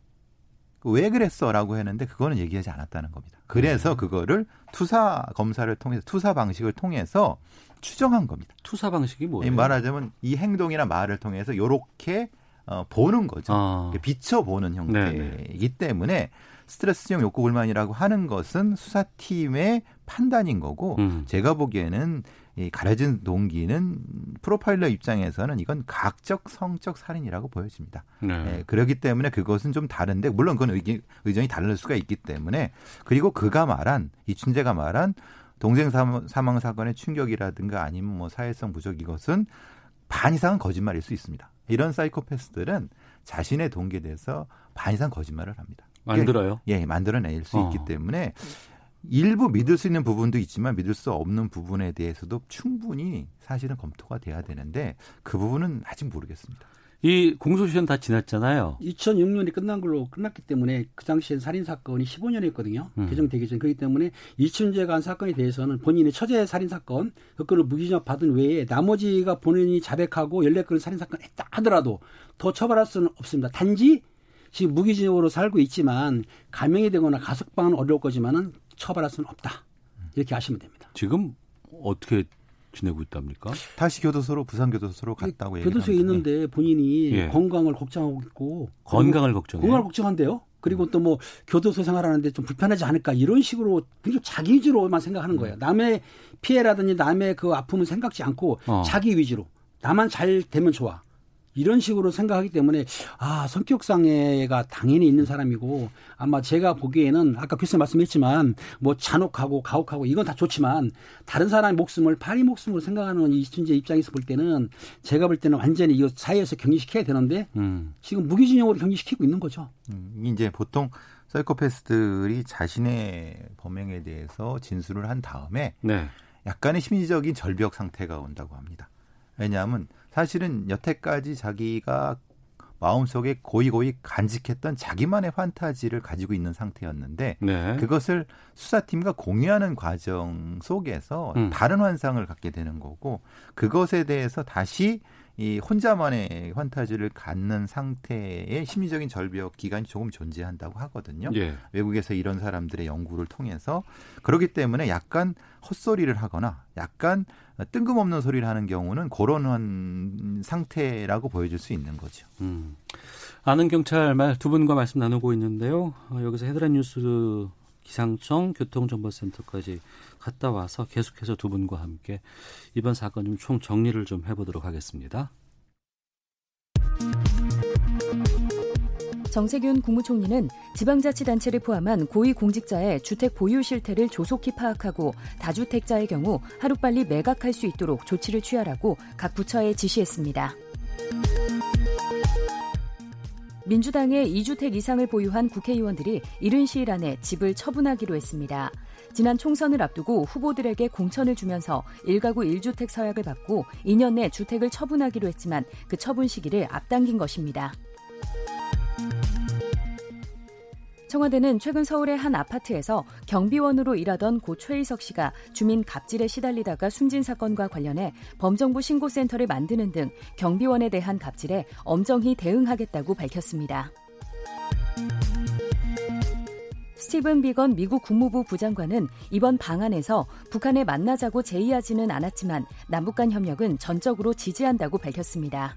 왜 그랬어라고 했는데 그거는 얘기하지 않았다는 겁니다. 그래서 네. 그거를 투사 검사를 통해서 투사 방식을 통해서 추정한 겁니다. 투사 방식이 뭐예요? 말하자면 이 행동이나 말을 통해서 요렇게 어, 보는 거죠. 아. 비춰보는 형태이기 네네. 때문에 스트레스성 욕구 불만이라고 하는 것은 수사팀의 판단인 거고 음. 제가 보기에는 이 가려진 동기는 프로파일러 입장에서는 이건 각적 성적 살인이라고 보여집니다. 네. 예, 그렇기 때문에 그것은 좀 다른데 물론 그건 의기, 의견이 다를 수가 있기 때문에 그리고 그가 말한 이 춘재가 말한 동생 사망 사건의 충격이라든가 아니면 뭐 사회성 부족 이것은 반 이상은 거짓말일 수 있습니다. 이런 사이코패스들은 자신의 동기에 대해서 반 이상 거짓말을 합니다. 만들어요? 예, 만들어낼 수 어. 있기 때문에 일부 믿을 수 있는 부분도 있지만 믿을 수 없는 부분에 대해서도 충분히 사실은 검토가 돼야 되는데 그 부분은 아직 모르겠습니다. 이 공소시효는 다 지났잖아요. 2006년이 끝난 걸로 끝났기 때문에 그 당시엔 살인 사건이 15년이었거든요. 음. 개정되기 전 그렇기 때문에 이춘재가 한 사건에 대해서는 본인의 처제 살인 사건 그거를 무기징역 받은 외에 나머지가 본인이 자백하고 14건의 살인 사건 했다 하더라도 더 처벌할 수는 없습니다. 단지 지금 무기징역으로 살고 있지만 감형이 되거나 가석방은 어려울 거지만은 처벌할 수는 없다. 이렇게 아시면 됩니다. 지금 어떻게 지내고 있답니까? 다시 교도소로 부산 교도소로 갔다고 그, 교도소에 있는데 본인이 예. 건강을 걱정하고 있고 건강을 걱정해 건강을 걱정한대요. 그리고 음. 또뭐 교도소 생활하는데 좀 불편하지 않을까 이런 식으로 굉장히 자기 위주로만 생각하는 거예요. 음. 남의 피해라든지 남의 그 아픔을 생각지 않고 어. 자기 위주로 나만 잘 되면 좋아. 이런 식으로 생각하기 때문에 아 성격 상해가 당연히 있는 사람이고 아마 제가 보기에는 아까 교수님 말씀했지만 뭐 잔혹하고 가혹하고 이건 다 좋지만 다른 사람의 목숨을 파리 목숨으로 생각하는 이춘재 입장에서 볼 때는 제가 볼 때는 완전히 이 사회에서 격리시켜야 되는데 음. 지금 무기징역으로 격리시키고 있는 거죠. 음, 이제 보통 사이코패스들이 자신의 범행에 대해서 진술을 한 다음에 네. 약간의 심리적인 절벽 상태가 온다고 합니다. 왜냐하면 사실은 여태까지 자기가 마음속에 고이고이 간직했던 자기만의 판타지를 가지고 있는 상태였는데 네. 그것을 수사팀과 공유하는 과정 속에서 음. 다른 환상을 갖게 되는 거고 그것에 대해서 다시 이 혼자만의 환타지를 갖는 상태의 심리적인 절벽 기간이 조금 존재한다고 하거든요. 예. 외국에서 이런 사람들의 연구를 통해서 그렇기 때문에 약간 헛소리를 하거나 약간 뜬금없는 소리를 하는 경우는 그런 상태라고 보여줄 수 있는 거죠. 음. 아는 경찰 말 두 분과 말씀 나누고 있는데요. 어, 여기서 헤드라인 뉴스 기상청 교통정보센터까지 갔다 와서 계속해서 두 분과 함께 이번 사건 좀 총 정리를 좀 해보도록 하겠습니다. 정세균 국무총리는 지방자치단체를 포함한 고위공직자의 주택 보유 실태를 조속히 파악하고 다주택자의 경우 하루빨리 매각할 수 있도록 조치를 취하라고 각 부처에 지시했습니다. 민주당의 2주택 이상을 보유한 국회의원들이 이른 시일 안에 집을 처분하기로 했습니다. 지난 총선을 앞두고 후보들에게 공천을 주면서 1가구 1주택 서약을 받고 2년 내 주택을 처분하기로 했지만 그 처분 시기를 앞당긴 것입니다. 청와대는 최근 서울의 한 아파트에서 경비원으로 일하던 고 최희석 씨가 주민 갑질에 시달리다가 숨진 사건과 관련해 범정부 신고센터를 만드는 등 경비원에 대한 갑질에 엄정히 대응하겠다고 밝혔습니다. 스티븐 비건 미국 국무부 부장관은 이번 방안에서 북한에 만나자고 제의하지는 않았지만 남북 간 협력은 전적으로 지지한다고 밝혔습니다.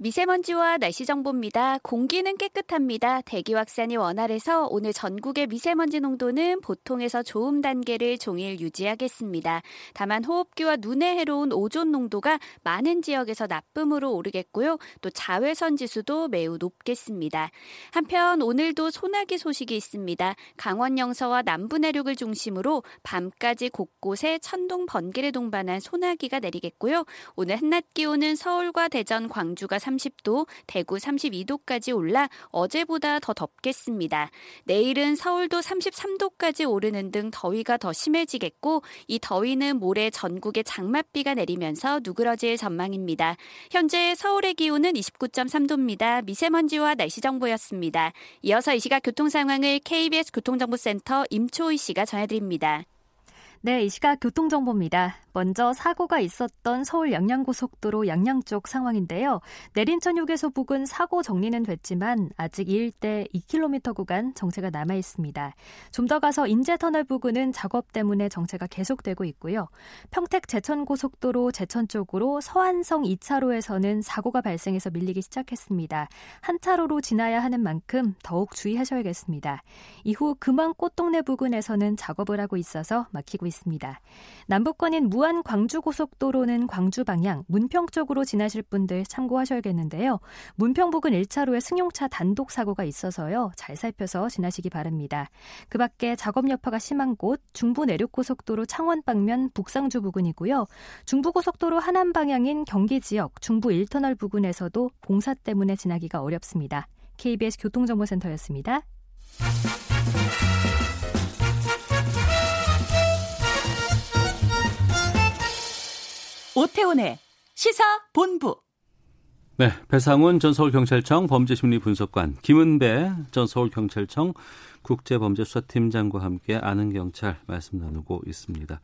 미세먼지와 날씨 정보입니다. 공기는 깨끗합니다. 대기 확산이 원활해서 오늘 전국의 미세먼지 농도는 보통에서 좋음 단계를 종일 유지하겠습니다. 다만 호흡기와 눈에 해로운 오존 농도가 많은 지역에서 나쁨으로 오르겠고요. 또 자외선 지수도 매우 높겠습니다. 한편 오늘도 소나기 소식이 있습니다. 강원 영서와 남부 내륙을 중심으로 밤까지 곳곳에 천둥 번개를 동반한 소나기가 내리겠고요. 오늘 한낮 기온은 서울과 대전, 광주가 30도, 대구 32도까지 올라 어제보다 더 덥겠습니다. 내일은 서울도 33도까지 오르는 등 더위가 더 심해지겠고 이 더위는 모레 전국에 장맛비가 내리면서 누그러질 전망입니다. 현재 서울의 기온은 29.3도입니다. 미세먼지와 날씨 정보였습니다. 이어서 이 시각 교통 상황을 KBS 교통정보센터 임초희 씨가 전해드립니다. 네, 이 시각 교통정보입니다. 먼저 사고가 있었던 서울 양양고속도로 양양 쪽 상황인데요. 내린천 휴게소 부근 사고 정리는 됐지만 아직 이 일대 2km 구간 정체가 남아 있습니다. 좀 더 가서 인제터널 부근은 작업 때문에 정체가 계속되고 있고요. 평택 제천 고속도로 제천 쪽으로 서안성 2차로에서는 사고가 발생해서 밀리기 시작했습니다. 한 차로로 지나야 하는 만큼 더욱 주의하셔야겠습니다. 이후 금왕 꽃동네 부근에서는 작업을 하고 있어서 막히고 있습니다. 남북권인 무안 부안 광주고속도로는 광주 방향 문평 쪽으로 지나실 분들 참고하셔야겠는데요. 문평 부근 1차로에 승용차 단독 사고가 있어서요. 잘 살펴서 지나시기 바랍니다. 그 밖에 작업 여파가 심한 곳 중부 내륙고속도로 창원 방면 북상주 부근이고요. 중부고속도로 하남 방향인 경기 지역 중부 1터널 부근에서도 공사 때문에 지나기가 어렵습니다. KBS 교통정보센터였습니다. 오태훈의 시사 본부. 네, 배상훈 전 서울경찰청 범죄심리분석관, 김은배 전 서울경찰청 국제범죄수사팀장과 함께 아는 경찰 말씀 나누고 있습니다.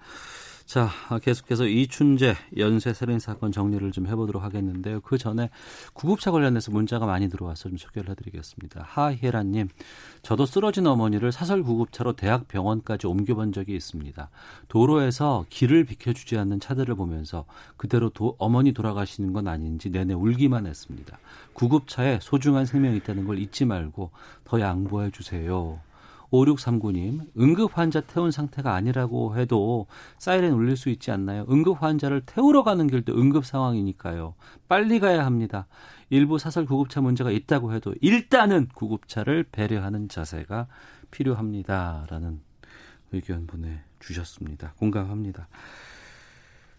자, 계속해서 이춘재 연쇄 살인 사건 정리를 좀 해보도록 하겠는데요. 그 전에 구급차 관련해서 문자가 많이 들어와서 좀 소개를 해드리겠습니다. 하혜라님, 저도 쓰러진 어머니를 사설 구급차로 대학 병원까지 옮겨본 적이 있습니다. 도로에서 길을 비켜주지 않는 차들을 보면서 그대로 도, 어머니 돌아가시는 건 아닌지 내내 울기만 했습니다. 구급차에 소중한 생명이 있다는 걸 잊지 말고 더 양보해 주세요. 5639님, 응급 환자 태운 상태가 아니라고 해도 사이렌 울릴 수 있지 않나요? 응급 환자를 태우러 가는 길도 응급 상황이니까요. 빨리 가야 합니다. 일부 사설 구급차 문제가 있다고 해도 일단은 구급차를 배려하는 자세가 필요합니다. 라는 의견 보내주셨습니다. 공감합니다.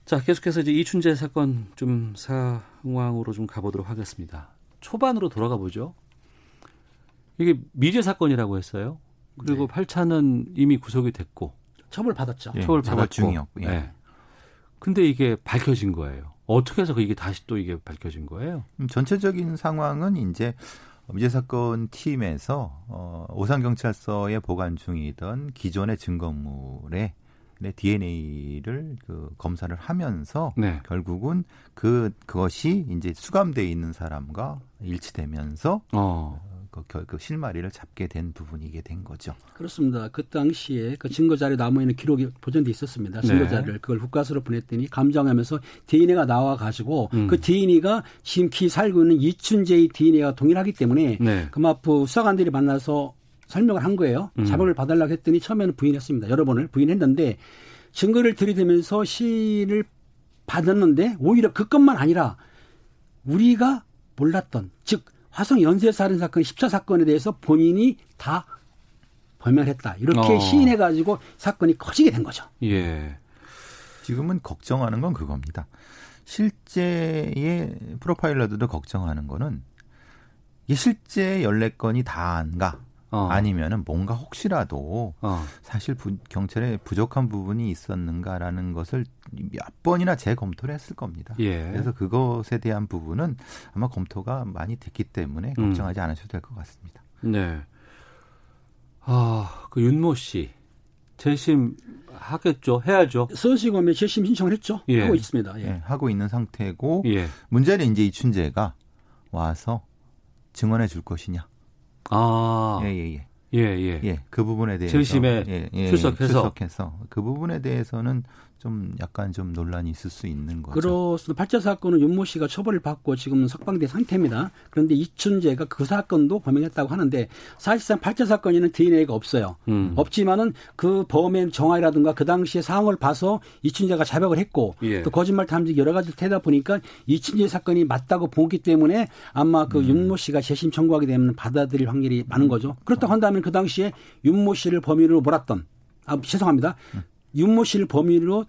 자, 계속해서 이제 이춘재 사건 좀 상황으로 좀 가보도록 하겠습니다. 초반으로 돌아가 보죠. 이게 미제 사건이라고 했어요. 그리고 네. 8차는 이미 구속이 됐고 처벌 받았죠. 예, 처벌 받았고. 중이었고. 예. 네. 근데 이게 밝혀진 거예요. 어떻게 해서 이게 다시 또 이게 밝혀진 거예요? 음, 전체적인 상황은 이제 미제 사건 팀에서 어, 오산 경찰서에 보관 중이던 기존의 증거물에 DNA를 그 검사를 하면서 네. 결국은 그 그것이 이제 수감돼 있는 사람과 일치되면서 어. 그, 그 실마리를 잡게 된 부분이 이게 된 거죠. 그렇습니다. 그 당시에 그 증거 자료 남아 있는 기록이 보존돼 있었습니다. 증거 자료를 네. 그걸 국가서로 보냈더니 감정하면서 DNA가 나와 가지고 음. 그 DNA가 지금 기 살고 있는 이춘재의 DNA가 동일하기 때문에 네. 금마프 수사관들이 만나서 설명을 한 거예요. 음. 자백을 받으려고 했더니 처음에는 부인했습니다. 여러 번을 부인했는데 증거를 들이대면서 시를 받았는데 오히려 그것만 아니라 우리가 몰랐던 즉 화성 연쇄 살인 사건 10차 사건에 대해서 본인이 다 범행했다. 이렇게 어. 시인해 가지고 사건이 커지게 된 거죠. 예. 지금은 걱정하는 건 그겁니다. 실제의 프로파일러들도 걱정하는 거는 이게 실제 연례 건이 다인가 어. 아니면은 뭔가 혹시라도 어. 사실 부, 경찰에 부족한 부분이 있었는가라는 것을 몇 번이나 재검토를 했을 겁니다. 예. 그래서 그것에 대한 부분은 아마 검토가 많이 됐기 때문에 음. 걱정하지 음. 않으셔도 될 것 같습니다. 네. 아, 그 윤모 씨 재심 하겠죠. 해야죠. 서울시검에 재심 신청을 했죠. 예. 하고 있습니다. 예. 예. 하고 있는 상태고 예. 문제는 이제 이춘재가 와서 증언해 줄 것이냐. 아. 예, 예, 예. 예, 예. 예, 그 부분에 대해서 재심에 예, 예, 출석해서 출석해서 그 부분에 대해서는 좀 약간 좀 논란이 있을 수 있는 거죠. 그렇습니다. 발자 사건은 윤모 씨가 처벌을 받고 지금 석방된 상태입니다. 그런데 이춘재가 그 사건도 범행했다고 하는데 사실상 발자 사건에는 DNA가 없어요. 음. 없지만은 그 범행 정황이라든가 그 당시의 상황을 봐서 이춘재가 자백을 했고 예. 또 거짓말 탐지 여러 가지 되다 보니까 이춘재 사건이 맞다고 보기 때문에 아마 그 음. 윤모 씨가 재심 청구하게 되면 받아들일 확률이 많은 거죠. 그렇다고 한다면 그 당시에 윤모 씨를 범인으로 몰았던 아 죄송합니다. 음. 윤모 씨를 범인으로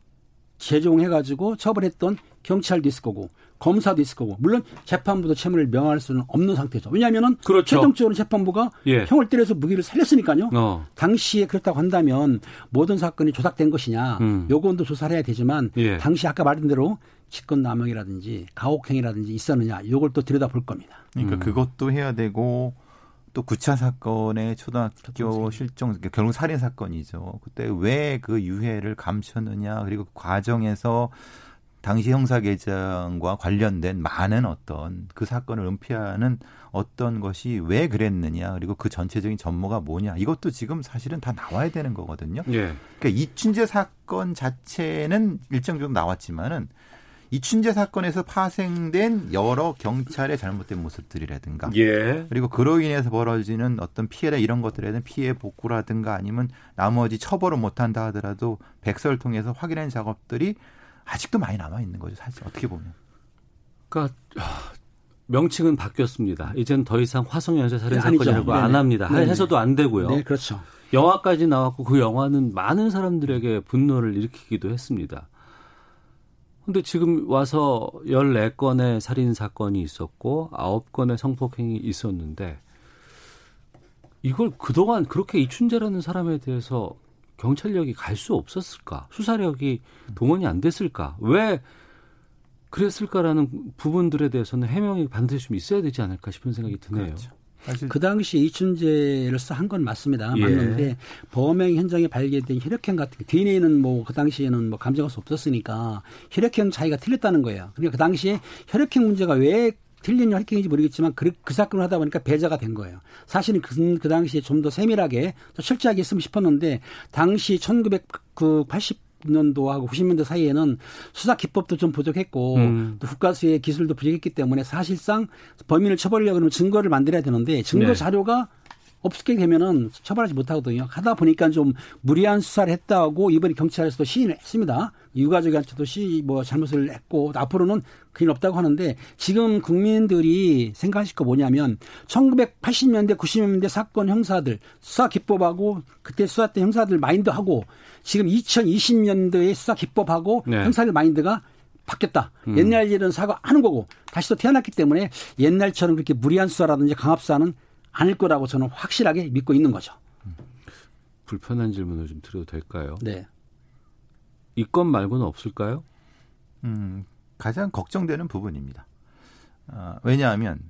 제종해가지고 처벌했던 경찰도 있을 거고 검사도 있을 거고 물론 재판부도 채무를 명할 수는 없는 상태죠. 왜냐하면은 그렇죠. 최종적으로 재판부가 예. 형을 때려서 무기를 살렸으니까요. 어. 당시에 그렇다고 한다면 모든 사건이 조작된 것이냐 음. 요건도 조사를 해야 되지만 예. 당시 아까 말한 대로 직권남용이라든지 가혹행위라든지 있었느냐 요걸 또 들여다볼 겁니다. 그러니까 음. 그것도 해야 되고 또 9차 사건의 초등학교 실종 그러니까 결국 살인 사건이죠. 그때 왜 그 유해를 감췄느냐 그리고 그 과정에서 당시 형사계장과 관련된 많은 어떤 그 사건을 은폐하는 어떤 것이 왜 그랬느냐 그리고 그 전체적인 전모가 뭐냐 이것도 지금 사실은 다 나와야 되는 거거든요. 예. 그러니까 이춘재 사건 자체는 일정 정도 나왔지만은 이춘재 사건에서 파생된 여러 경찰의 잘못된 모습들이라든가 예. 그리고 그로 인해서 벌어지는 어떤 피해나 이런 것들에 대한 피해 복구라든가 아니면 나머지 처벌을 못한다 하더라도 백서를 통해서 확인하는 작업들이 아직도 많이 남아 있는 거죠 사실 어떻게 보면. 그러니까 명칭은 바뀌었습니다. 이제는 더 이상 화성 연쇄 살인 네, 사건이라고 안 합니다. 네, 해서도 안 되고요. 네, 그렇죠. 영화까지 나왔고 그 영화는 많은 사람들에게 분노를 일으키기도 했습니다. 근데 지금 와서 14건의 살인 사건이 있었고 9건의 성폭행이 있었는데 이걸 그동안 그렇게 이춘재라는 사람에 대해서 경찰력이 갈 수 없었을까? 수사력이 동원이 안 됐을까? 왜 그랬을까라는 부분들에 대해서는 해명이 반드시 좀 있어야 되지 않을까 싶은 생각이 드네요. 그렇죠. 사실 그 당시 이춘재로서 한 건 맞습니다. 예. 맞는데 범행 현장에 발견된 혈액형 같은 게 DNA는 뭐 그 당시에는 뭐 감정할 수 없었으니까 혈액형 차이가 틀렸다는 거예요. 그러니까 그 당시에 혈액형 문제가 왜 틀린 혈액형인지 모르겠지만 그, 그 사건을 하다 보니까 배제가 된 거예요. 사실은 그, 그 당시에 좀 더 세밀하게 더 철저하게 했으면 싶었는데 당시 1980 년도하고 90년대 사이에는 수사 기법도 좀 부족했고 음. 또 국가수의 기술도 부족했기 때문에 사실상 범인을 처벌하려고 하면 증거를 만들어야 되는데 증거 네. 자료가 없게 되면은 처벌하지 못하거든요. 하다 보니까 좀 무리한 수사를 했다고 이번에 경찰에서도 시인을 했습니다. 유가족한테도 시, 뭐 잘못을 했고 앞으로는 그일 없다고 하는데 지금 국민들이 생각하실 거 뭐냐면 1980년대, 90년대 사건 형사들 수사 기법하고 그때 수사 때 형사들 마인드하고 지금 2020년도의 수사 기법하고 네. 형사들 마인드가 바뀌었다. 음. 옛날 일은 사과하는 거고 다시 또 태어났기 때문에 옛날처럼 그렇게 무리한 수사라든지 강압 수사는 아닐 거라고 저는 확실하게 믿고 있는 거죠. 불편한 질문을 좀 드려도 될까요? 네. 이건 말고는 없을까요? 음, 가장 걱정되는 부분입니다. 어, 왜냐하면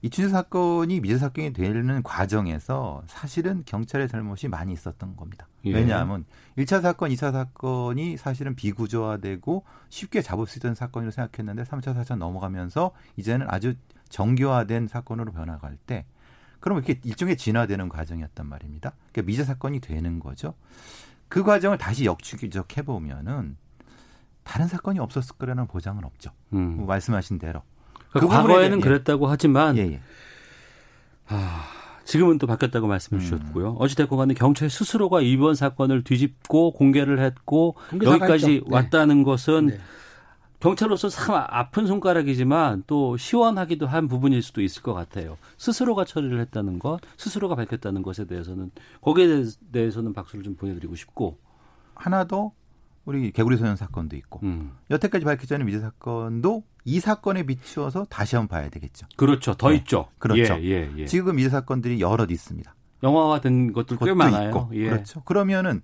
이춘재 사건이 미제 사건이 되는 과정에서 사실은 경찰의 잘못이 많이 있었던 겁니다. 예. 왜냐하면 1차 사건, 2차 사건이 사실은 비구조화되고 쉽게 잡을 수 있던 사건으로 생각했는데 3차, 4차 넘어가면서 이제는 아주 정교화된 사건으로 변화갈 때 그럼 이렇게 일종의 진화되는 과정이었단 말입니다. 그러니까 미제 사건이 되는 거죠. 그 과정을 다시 역추적 해보면은 다른 사건이 없었을 거라는 보장은 없죠. 음. 뭐 말씀하신 대로. 그러니까 그 과거에는 예. 그랬다고 하지만 예, 예. 아, 지금은 또 바뀌었다고 말씀해 음. 주셨고요. 어찌됐건 간에 경찰 스스로가 이번 사건을 뒤집고 공개를 했고 여기까지 네. 왔다는 것은 네. 경찰로서 참 아픈 손가락이지만 또 시원하기도 한 부분일 수도 있을 것 같아요. 스스로가 처리를 했다는 것, 스스로가 밝혔다는 것에 대해서는 거기에 대해서는 박수를 좀 보내드리고 싶고 하나 더 우리 개구리 소년 사건도 있고 음. 여태까지 밝히지 않은 미제 사건도 이 사건에 비추어서 다시 한번 봐야 되겠죠. 그렇죠. 더 네. 있죠. 그렇죠. 예, 예, 예. 지금 미제 사건들이 여럿 있습니다. 영화화 된 것들 꽤 많아요. 있고. 예. 그렇죠. 그러면은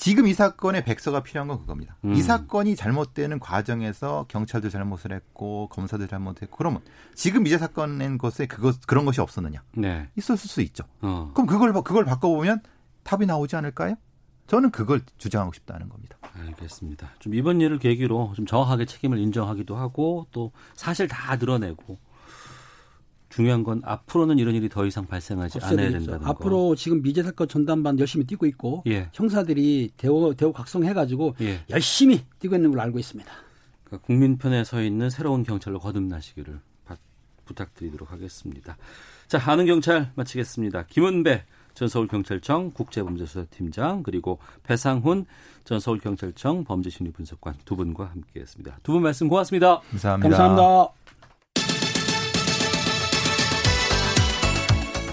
지금 이 사건의 백서가 필요한 건 그겁니다. 음. 이 사건이 잘못되는 과정에서 경찰도 잘못을 했고 검사도 잘못했고 그러면 지금 미제 사건인 것에 그것 그런 것이 없었느냐? 네. 있었을 수 있죠. 어. 그럼 그걸 그걸 바꿔보면 답이 나오지 않을까요? 저는 그걸 주장하고 싶다는 겁니다. 알겠습니다. 좀 이번 일을 계기로 좀 정확하게 책임을 인정하기도 하고 또 사실 다 드러내고 중요한 건 앞으로는 이런 일이 더 이상 발생하지 않아야 된다는 거. 앞으로 지금 미제 사건 전담반 열심히 뛰고 있고 예. 형사들이 대우 대우 각성해가지고 예. 열심히 뛰고 있는 걸로 알고 있습니다. 그러니까 국민 편에 서 있는 새로운 경찰로 거듭나시기를 부탁드리도록 하겠습니다. 자, 아는 경찰 마치겠습니다. 김은배 전 서울경찰청 국제범죄수사팀장 그리고 배상훈 전 서울경찰청 범죄심리분석관 두 분과 함께했습니다. 두 분 말씀 고맙습니다. 감사합니다. 감사합니다.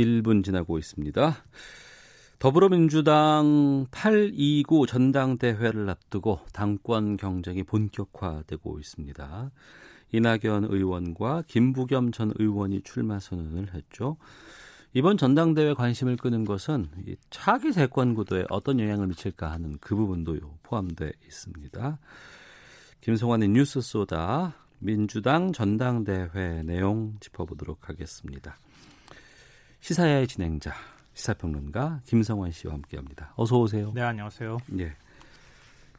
41분 지나고 있습니다. 더불어민주당 829 전당대회를 앞두고 당권 경쟁이 본격화되고 있습니다. 이낙연 의원과 김부겸 전 의원이 출마 선언을 했죠. 이번 전당대회 관심을 끄는 것은 차기 대권 구도에 어떤 영향을 미칠까 하는 그 부분도 포함되어 있습니다. 김성환의 뉴스 소다 민주당 전당대회 내용 짚어보도록 하겠습니다. 시사야의 진행자 시사평론가 김성환 씨와 함께합니다. 어서 오세요. 네, 안녕하세요. 예.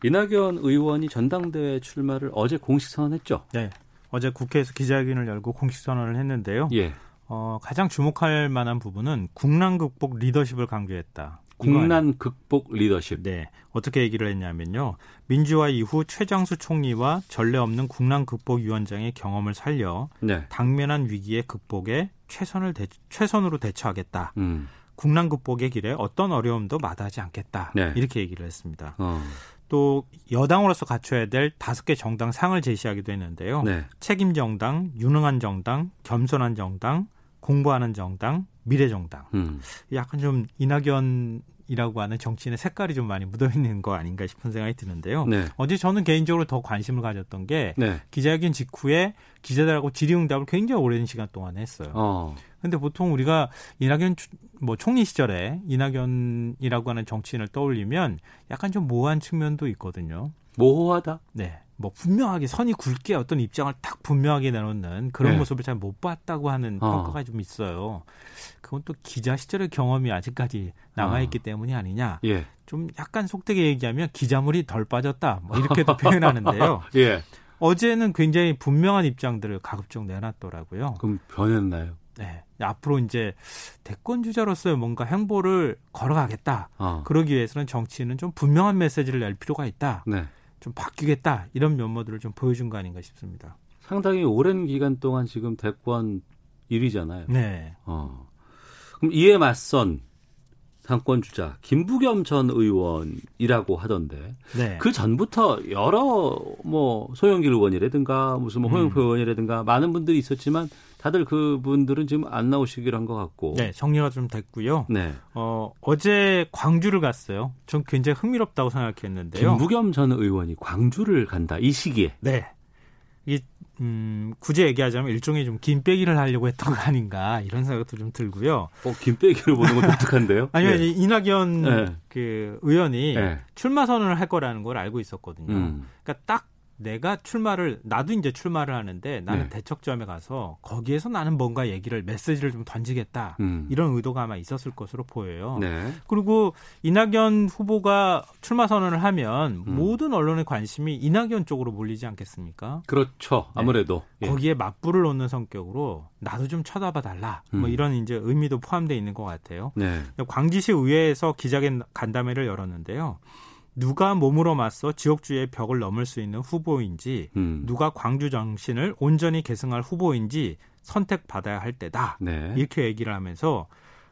이낙연 의원이 전당대회 출마를 어제 공식 선언했죠. 네. 어제 국회에서 기자회견을 열고 공식 선언을 했는데요. 예. 어, 가장 주목할 만한 부분은 국난 극복 리더십을 강조했다. 국난 극복 리더십. 네. 어떻게 얘기를 했냐면요. 민주화 이후 최장수 총리와 전례 없는 국난 극복 위원장의 경험을 살려 네. 당면한 위기의 극복에 최선을 대, 최선으로 대처하겠다. 음. 국난 극복의 길에 어떤 어려움도 마다하지 않겠다. 네. 이렇게 얘기를 했습니다. 어. 또 여당으로서 갖춰야 될 다섯 개 정당 상을 제시하기도 했는데요. 네. 책임 정당, 유능한 정당, 겸손한 정당, 공부하는 정당, 미래 정당. 음. 약간 좀 이낙연 이라고 하는 정치인의 색깔이 좀 많이 묻어 있는 거 아닌가 싶은 생각이 드는데요. 네. 어제 저는 개인적으로 더 관심을 가졌던 게 네. 기자회견 직후에 기자들하고 질의응답을 굉장히 오랜 시간 동안 했어요. 어. 근데 보통 우리가 이낙연 뭐 총리 시절에 이낙연이라고 하는 정치인을 떠올리면 약간 좀 모호한 측면도 있거든요. 모호하다? 네. 뭐 분명하게 선이 굵게 어떤 입장을 딱 분명하게 내놓는 그런 네. 모습을 잘 못 봤다고 하는 어. 평가가 좀 있어요. 그건 또 기자 시절의 경험이 아직까지 남아 있기 어. 때문이 아니냐. 예. 좀 약간 속되게 얘기하면 기자물이 덜 빠졌다. 뭐 이렇게도 표현하는데요. 예. 어제는 굉장히 분명한 입장들을 가급적 내놨더라고요. 그럼 변했나요? 네. 앞으로 이제 대권 주자로서의 뭔가 행보를 걸어가겠다. 어. 그러기 위해서는 정치인은 좀 분명한 메시지를 낼 필요가 있다. 네. 좀 바뀌겠다 이런 면모들을 좀 보여준 거 아닌가 싶습니다. 상당히 오랜 기간 동안 지금 대권 1위잖아요. 네. 어. 그럼 이에 맞선 당권 주자 김부겸 전 의원이라고 하던데 네. 그 전부터 여러 뭐 소영길 의원이라든가 무슨 뭐 홍영표 음. 의원이라든가 많은 분들이 있었지만 다들 그분들은 지금 안 나오시기로 한 것 같고. 네, 정리가 좀 됐고요. 네. 어, 어제 광주를 갔어요. 전 굉장히 흥미롭다고 생각했는데요. 김부겸 전 의원이 광주를 간다. 이 시기에. 네. 이 음, 굳이 얘기하자면 일종의 좀 김빼기를 하려고 했던 거 아닌가 이런 생각도 좀 들고요. 어, 김빼기를 보는 건 독특한데요? 아니요, 네. 이낙연 네. 그 의원이 네. 출마 선언을 할 거라는 걸 알고 있었거든요. 음. 그러니까 딱 내가 출마를 나도 이제 출마를 하는데 나는 네. 대척점에 가서 거기에서 나는 뭔가 얘기를 메시지를 좀 던지겠다 음. 이런 의도가 아마 있었을 것으로 보여요. 네. 그리고 이낙연 후보가 출마 선언을 하면 음. 모든 언론의 관심이 이낙연 쪽으로 몰리지 않겠습니까? 그렇죠. 네. 아무래도 네. 거기에 맞불을 놓는 성격으로 나도 좀 쳐다봐 달라. 뭐 음. 뭐 이런 이제 의미도 포함되어 있는 것 같아요. 네. 광주시 의회에서 기자간 간담회를 열었는데요. 누가 몸으로 맞서 지역주의 벽을 넘을 수 있는 후보인지 음. 누가 광주 정신을 온전히 계승할 후보인지 선택받아야 할 때다. 네. 이렇게 얘기를 하면서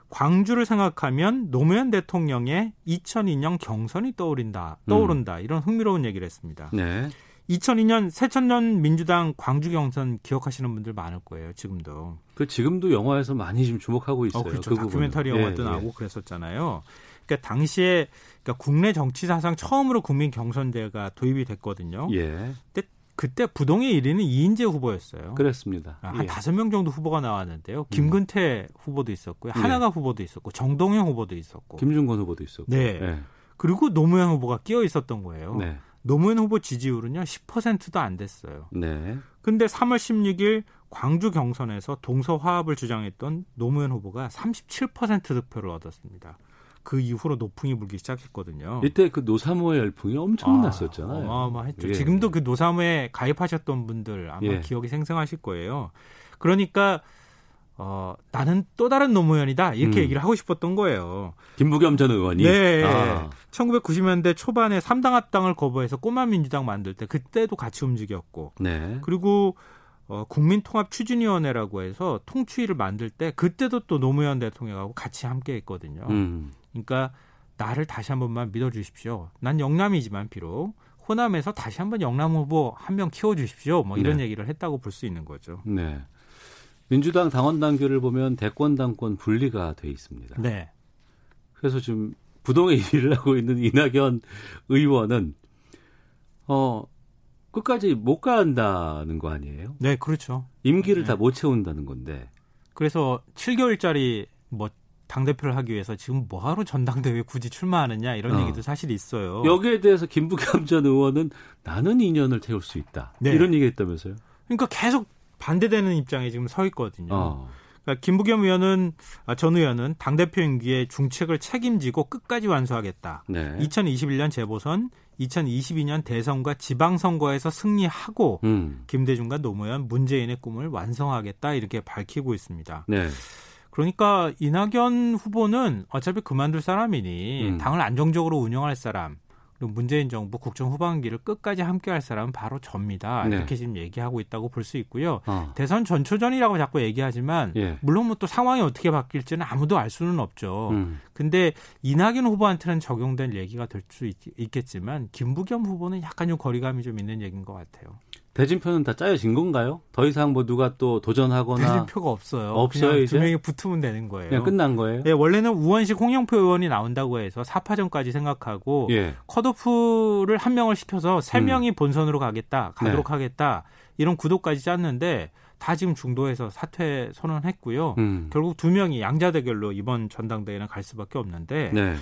광주를 생각하면 노무현 대통령의 2002년 경선이 떠오른다. 떠오른다. 음. 이런 흥미로운 얘기를 했습니다. 네. 2002년 새천년 민주당 광주 경선 기억하시는 분들 많을 거예요. 지금도. 그 지금도 영화에서 많이 지금 주목하고 있어요. 어, 그렇죠. 그 다큐멘터리 영화도 예, 나오고 예. 그랬었잖아요. 그러니까 당시에 그러니까 국내 정치 사상 처음으로 국민 경선제가 도입이 됐거든요. 예. 근데 그때 부동의 1위는 이인재 후보였어요. 그렇습니다. 한 예. 다섯 예. 명 정도 후보가 나왔는데요. 김근태 음. 후보도 있었고요. 하나가 예. 후보도 있었고 정동영 후보도 있었고 김준건 후보도 있었고. 네. 예. 그리고 노무현 후보가 끼어 있었던 거예요. 네. 노무현 후보 지지율은요 10%도 안 됐어요. 네. 근데 3월 16일 광주 경선에서 동서 화합을 주장했던 노무현 후보가 37% 득표를 얻었습니다. 그 이후로 노풍이 불기 시작했거든요. 이때 그 노사모의 열풍이 엄청났었잖아요. 아, 어마어마했죠. 예. 지금도 그 노사모에 가입하셨던 분들 아마 예. 기억이 생생하실 거예요. 그러니까 어, 나는 또 다른 노무현이다. 이렇게 음. 얘기를 하고 싶었던 거예요. 김부겸 전 의원이? 네. 아. 1990년대 초반에 3당 합당을 거부해서 꼬마 민주당 만들 때 그때도 같이 움직였고. 네. 그리고 어, 국민통합추진위원회라고 해서 통추위를 만들 때 그때도 또 노무현 대통령하고 같이 함께 했거든요. 음. 그러니까 나를 다시 한 번만 믿어주십시오. 난 영남이지만 비록 호남에서 다시 한번 영남 후보 한 명 키워주십시오. 뭐 이런 네. 얘기를 했다고 볼 수 있는 거죠. 네. 민주당 당원 당규를 보면 대권 당권 분리가 돼 있습니다. 네. 그래서 지금 부동의 일을 하고 있는 이낙연 의원은 어 끝까지 못 간다는 거 아니에요? 네, 그렇죠. 임기를 네. 다못 채운다는 건데. 그래서 7개월짜리 뭐 당대표를 하기 위해서 지금 뭐하러 전당대회에 굳이 출마하느냐 이런 어. 얘기도 사실 있어요. 여기에 대해서 김부겸 전 의원은 나는 2년을 태울 수 있다. 네. 이런 얘기 했다면서요? 그러니까 계속 반대되는 입장에 지금 서 있거든요. 어. 그러니까 김부겸 의원은 아, 전 의원은 당 대표 임기의 중책을 책임지고 끝까지 완수하겠다. 네. 2021년 재보선, 2022년 대선과 지방선거에서 승리하고 음. 김대중과 노무현, 문재인의 꿈을 완성하겠다 이렇게 밝히고 있습니다. 네. 그러니까 이낙연 후보는 어차피 그만둘 사람이니 음. 당을 안정적으로 운영할 사람 그리고 문재인 정부 국정 후반기를 끝까지 함께할 사람은 바로 접니다. 네. 이렇게 지금 얘기하고 있다고 볼 수 있고요. 어. 대선 전초전이라고 자꾸 얘기하지만 예. 물론 뭐 또 상황이 어떻게 바뀔지는 아무도 알 수는 없죠. 음. 근데 이낙연 후보한테는 적용된 얘기가 될 수 있겠지만 김부겸 후보는 약간 좀 거리감이 좀 있는 얘기인 것 같아요. 대진표는 다 짜여진 건가요? 더 이상 뭐 누가 또 도전하거나 대진표가 없어요. 없어요 이제 두 명이 붙으면 되는 거예요. 그냥 끝난 거예요? 예, 원래는 우원식 홍영표 의원이 나온다고 해서 4파전까지 생각하고 예. 컷오프를 한 명을 시켜서 세 음. 명이 음. 본선으로 가겠다, 가도록 네. 하겠다 이런 구도까지 짰는데 다 지금 중도에서 사퇴 선언했고요. 음. 결국 두 명이 양자 대결로 이번 전당대회는 갈 수밖에 없는데. 네.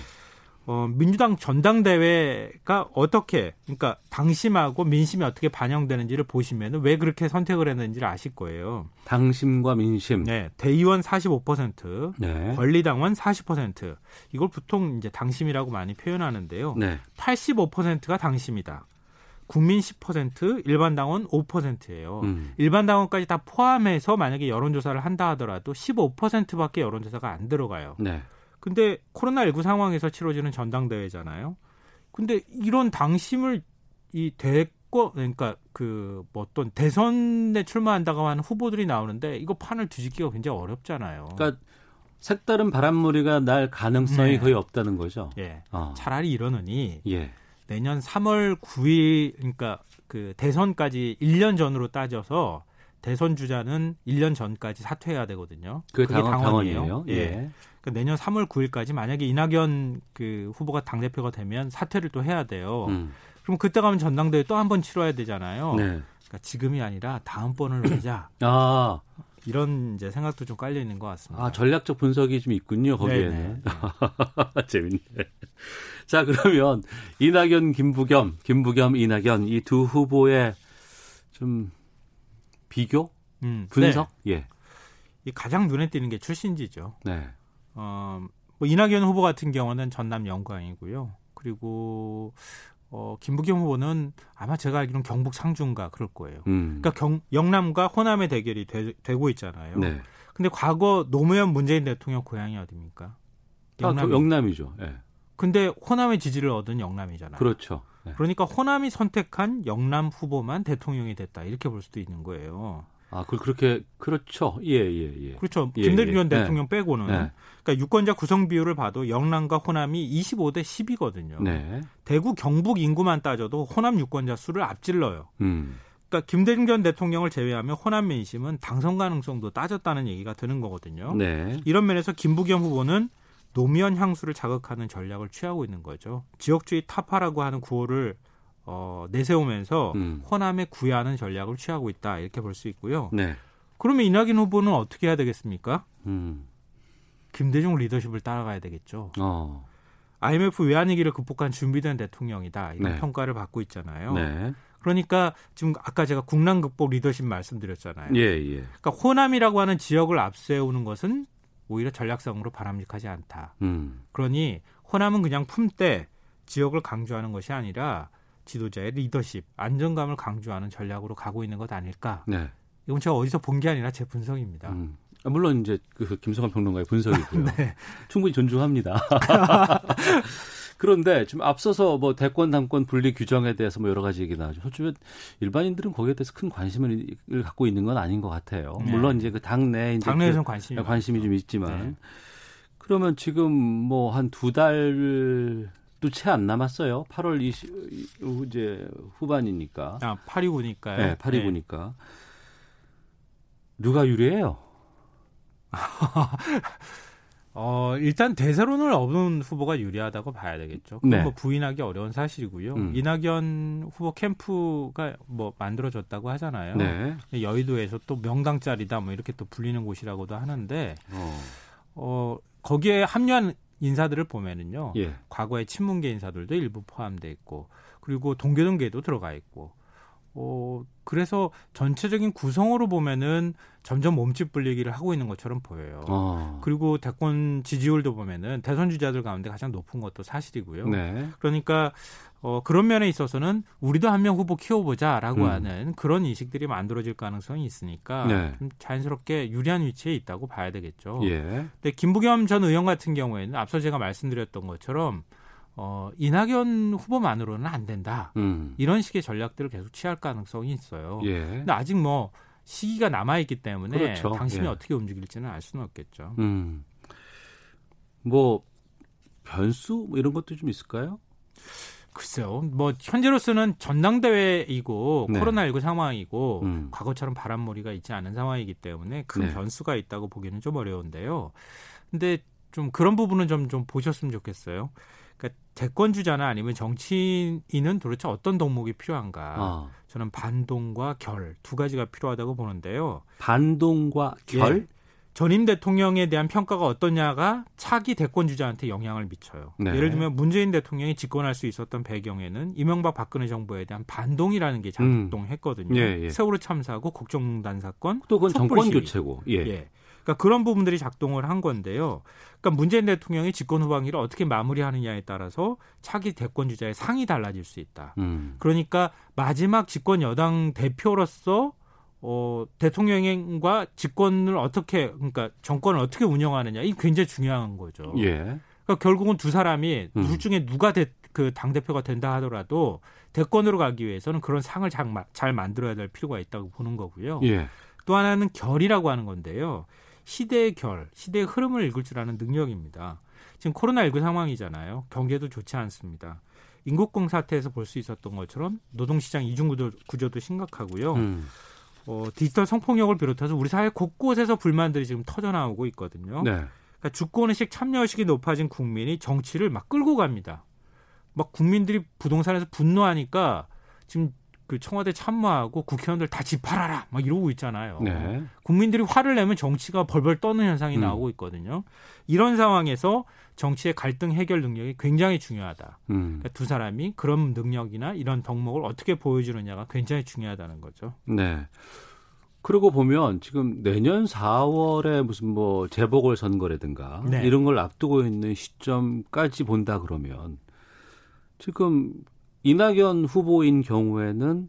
어, 민주당 전당대회가 어떻게, 그러니까 당심하고 민심이 어떻게 반영되는지를 보시면 왜 그렇게 선택을 했는지를 아실 거예요. 당심과 민심. 네. 대의원 45%, 네. 권리당원 40%. 이걸 보통 이제 당심이라고 많이 표현하는데요. 네. 85%가 당심이다. 국민 10%, 일반 당원 5%예요. 음. 일반 당원까지 다 포함해서 만약에 여론조사를 한다 하더라도 15%밖에 여론조사가 안 들어가요. 네. 근데 코로나19 상황에서 치러지는 전당대회잖아요. 근데 이런 당심을 이 대권 그러니까 그 뭐 어떤 대선에 출마한다고 하는 후보들이 나오는데 이거 판을 뒤집기가 굉장히 어렵잖아요. 그러니까 색다른 바람무리가 날 가능성이 네. 거의 없다는 거죠. 예. 어. 차라리 이러느니 예. 내년 3월 9일 그러니까 그 대선까지 1년 전으로 따져서 대선 주자는 1년 전까지 사퇴해야 되거든요. 그게, 그게 당원, 당원이에요. 예. 예. 그러니까 내년 3월 9일까지 만약에 이낙연 그 후보가 당 대표가 되면 사퇴를 또 해야 돼요. 음. 그럼 그때 가면 전당대회 또 한 번 치러야 되잖아요. 네. 그러니까 지금이 아니라 다음 번을 하자. 아. 이런 이제 생각도 좀 깔려 있는 것 같습니다. 아, 전략적 분석이 좀 있군요, 거기에는. 재밌네. 자, 그러면 이낙연, 김부겸, 김부겸, 이낙연 이 두 후보의 좀 비교? 음, 분석? 네. 예. 이 가장 눈에 띄는 게 출신지죠. 네. 어, 뭐 이낙연 후보 같은 경우는 전남 영광이고요. 그리고 어, 김부겸 후보는 아마 제가 알기로는 경북 상주인가 그럴 거예요. 음. 그러니까 경, 영남과 호남의 대결이 되, 고 있잖아요. 네. 근데 과거 노무현 문재인 대통령 고향이 어디입니까? 영남 아, 그 영남이죠. 예. 네. 근데 호남의 지지를 얻은 영남이잖아요. 그렇죠. 네. 그러니까 호남이 선택한 영남 후보만 대통령이 됐다 이렇게 볼 수도 있는 거예요. 아, 그 그렇게 그렇죠. 예, 예, 예. 그렇죠. 예, 김대중 전 예. 대통령 네. 빼고는 네. 그러니까 유권자 구성 비율을 봐도 영남과 호남이 25대 10이거든요. 네. 대구 경북 인구만 따져도 호남 유권자 수를 앞질러요. 음. 그러니까 김대중 전 대통령을 제외하면 호남 민심은 당선 가능성도 따졌다는 얘기가 드는 거거든요. 네. 이런 면에서 김부겸 후보는 노무현 향수를 자극하는 전략을 취하고 있는 거죠. 지역주의 타파라고 하는 구호를 어, 내세우면서 음. 호남에 구애하는 전략을 취하고 있다 이렇게 볼 수 있고요. 네. 그러면 이낙연 후보는 어떻게 해야 되겠습니까? 음. 김대중 리더십을 따라가야 되겠죠. 어. IMF 외환위기를 극복한 준비된 대통령이다 이런 네. 평가를 받고 있잖아요. 네. 그러니까 지금 아까 제가 국난 극복 리더십 말씀드렸잖아요. 예, 예. 그러니까 호남이라고 하는 지역을 앞세우는 것은 오히려 전략성으로 바람직하지 않다. 음. 그러니 호남은 그냥 품때 지역을 강조하는 것이 아니라 지도자의 리더십, 안정감을 강조하는 전략으로 가고 있는 것 아닐까. 네. 이건 제가 어디서 본 게 아니라 제 분석입니다. 음. 아, 물론 이제 그 김성환 평론가의 분석이고요. 네. 충분히 존중합니다. 그런데 좀 앞서서 뭐 대권 당권 분리 규정에 대해서 뭐 여러 가지 얘기 나죠. 솔직히 일반인들은 거기에 대해서 큰 관심을 갖고 있는 건 아닌 것 같아요. 네. 물론 이제 그 당내 이제 당내에서 그 관심이 관심이 좀 있지만 네. 그러면 지금 뭐 한 두 달 도채안 남았어요. 8월 20 이제 후반이니까. 아, 8이고니까요. 네, 8이고니까. 네. 누가 유리해요? 어, 일단 대세론을 얻은 후보가 유리하다고 봐야 되겠죠. 네. 뭐 부인하기 어려운 사실이고요. 음. 이낙연 후보 캠프가 뭐 만들어졌다고 하잖아요. 네. 여의도에서 또 명당 자리다 뭐 이렇게 또 불리는 곳이라고도 하는데 어, 어 거기에 합류한 인사들을 보면은요. 예. 과거의 친문계 인사들도 일부 포함돼 있고 그리고 동교동계도 들어가 있고 어, 그래서 전체적인 구성으로 보면은 점점 몸집 불리기를 하고 있는 것처럼 보여요. 어. 그리고 대권 지지율도 보면은 대선 주자들 가운데 가장 높은 것도 사실이고요. 네. 그러니까 어, 그런 면에 있어서는 우리도 한 명 후보 키워보자라고 음. 하는 그런 인식들이 만들어질 가능성이 있으니까 네. 좀 자연스럽게 유리한 위치에 있다고 봐야 되겠죠. 예. 근데 김부겸 전 의원 같은 경우에는 앞서 제가 말씀드렸던 것처럼 어, 이낙연 후보만으로는 안 된다. 음. 이런 식의 전략들을 계속 취할 가능성이 있어요. 예. 근데 아직 뭐 시기가 남아 있기 때문에 그렇죠. 당신이 예. 어떻게 움직일지는 알 수는 없겠죠. 음. 뭐 변수 뭐 이런 것도 좀 있을까요? 글쎄요. 뭐 현재로서는 전당대회이고 네. 코로나19 상황이고 음. 과거처럼 바람몰이가 있지 않은 상황이기 때문에 큰 네. 변수가 있다고 보기는 좀 어려운데요. 근데 좀 그런 부분은 좀 좀 보셨으면 좋겠어요. 그러니까 대권 주자나 아니면 정치인은 도대체 어떤 덕목이 필요한가? 어. 저는 반동과 결 두 가지가 필요하다고 보는데요. 반동과 결? 예. 전임 대통령에 대한 평가가 어떠냐가 차기 대권 주자한테 영향을 미쳐요. 네. 예를 들면 문재인 대통령이 집권할 수 있었던 배경에는 이명박 박근혜 정부에 대한 반동이라는 게 작동했거든요. 음. 예, 예. 세월호 참사고 국정농단 사건, 또 그건 정권 교체고. 예. 예. 그러니까 그런 부분들이 작동을 한 건데요. 그러니까 문재인 대통령이 집권 후반기를 어떻게 마무리하느냐에 따라서 차기 대권 주자의 상이 달라질 수 있다. 음. 그러니까 마지막 집권 여당 대표로서 어, 대통령과 집권을 어떻게 그러니까 정권을 어떻게 운영하느냐 이 굉장히 중요한 거죠. 예. 그러니까 결국은 두 사람이 음. 둘 중에 누가 그당 대표가 된다 하더라도 대권으로 가기 위해서는 그런 상을 잘, 잘 만들어야 될 필요가 있다고 보는 거고요. 예. 또 하나는 결이라고 하는 건데요. 시대의 결, 시대의 흐름을 읽을 줄 아는 능력입니다. 지금 코로나19 상황이잖아요. 경제도 좋지 않습니다. 인국공 사태에서 볼 수 있었던 것처럼 노동시장 이중구조 구조도 심각하고요. 음. 어, 디지털 성폭력을 비롯해서 우리 사회 곳곳에서 불만들이 지금 터져 나오고 있거든요. 네. 그러니까 주권의식 참여의식이 높아진 국민이 정치를 막 끌고 갑니다. 막 국민들이 부동산에서 분노하니까 지금 그 청와대 참모하고 국회의원들 다 집 팔아라 막 이러고 있잖아요. 네. 국민들이 화를 내면 정치가 벌벌 떠는 현상이 음. 나오고 있거든요. 이런 상황에서 정치의 갈등 해결 능력이 굉장히 중요하다. 음. 그러니까 두 사람이 그런 능력이나 이런 덕목을 어떻게 보여주느냐가 굉장히 중요하다는 거죠. 네. 그러고 보면 지금 내년 4월에 무슨 뭐 재보궐 선거라든가 네. 이런 걸 앞두고 있는 시점까지 본다 그러면 지금 이낙연 후보인 경우에는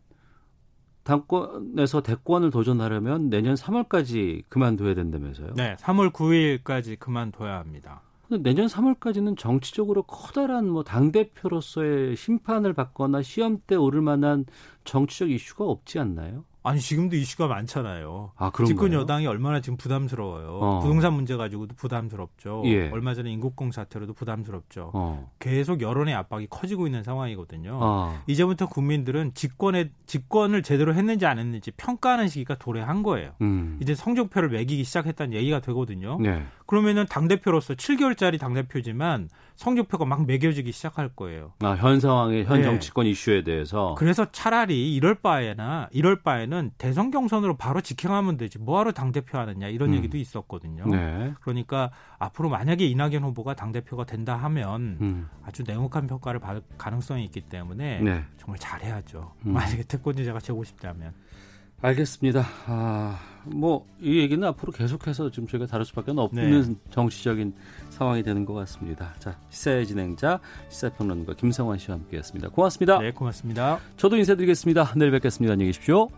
당권에서 대권을 도전하려면 내년 3월까지 그만둬야 된다면서요? 네, 3월 9일까지 그만둬야 합니다. 내년 3월까지는 정치적으로 커다란 뭐 당 대표로서의 심판을 받거나 시험대 오를 만한 정치적 이슈가 없지 않나요? 아니 지금도 이슈가 많잖아요. 아, 집권 여당이 얼마나 지금 부담스러워요. 어. 부동산 문제 가지고도 부담스럽죠. 예. 얼마 전에 인국공 사태로도 부담스럽죠. 어. 계속 여론의 압박이 커지고 있는 상황이거든요. 어. 이제부터 국민들은 집권에 집권을 제대로 했는지 안 했는지 평가하는 시기가 도래한 거예요. 음. 이제 성적표를 매기기 시작했다는 얘기가 되거든요. 네. 그러면은 당 대표로서 7개월짜리 당 대표지만 성적표가 막 매겨지기 시작할 거예요. 아, 현 상황의 현 네. 정치권 이슈에 대해서. 그래서 차라리 이럴 바에나 이럴 바에는 대선 경선으로 바로 직행하면 되지. 뭐하러 당 대표 하느냐 이런 음. 얘기도 있었거든요. 네. 그러니까 앞으로 만약에 이낙연 후보가 당 대표가 된다 하면 음. 아주 냉혹한 평가를 받을 가능성이 있기 때문에 네. 정말 잘해야죠. 음. 만약에 특권주자가 되고 싶다면. 알겠습니다. 아, 뭐, 이 얘기는 앞으로 계속해서 지금 저희가 다룰 수밖에 없는 네. 정치적인 상황이 되는 것 같습니다. 자, 시사의 진행자, 시사평론가 김성환 씨와 함께 했습니다. 고맙습니다. 네, 고맙습니다. 저도 인사드리겠습니다. 내일 뵙겠습니다. 안녕히 계십시오.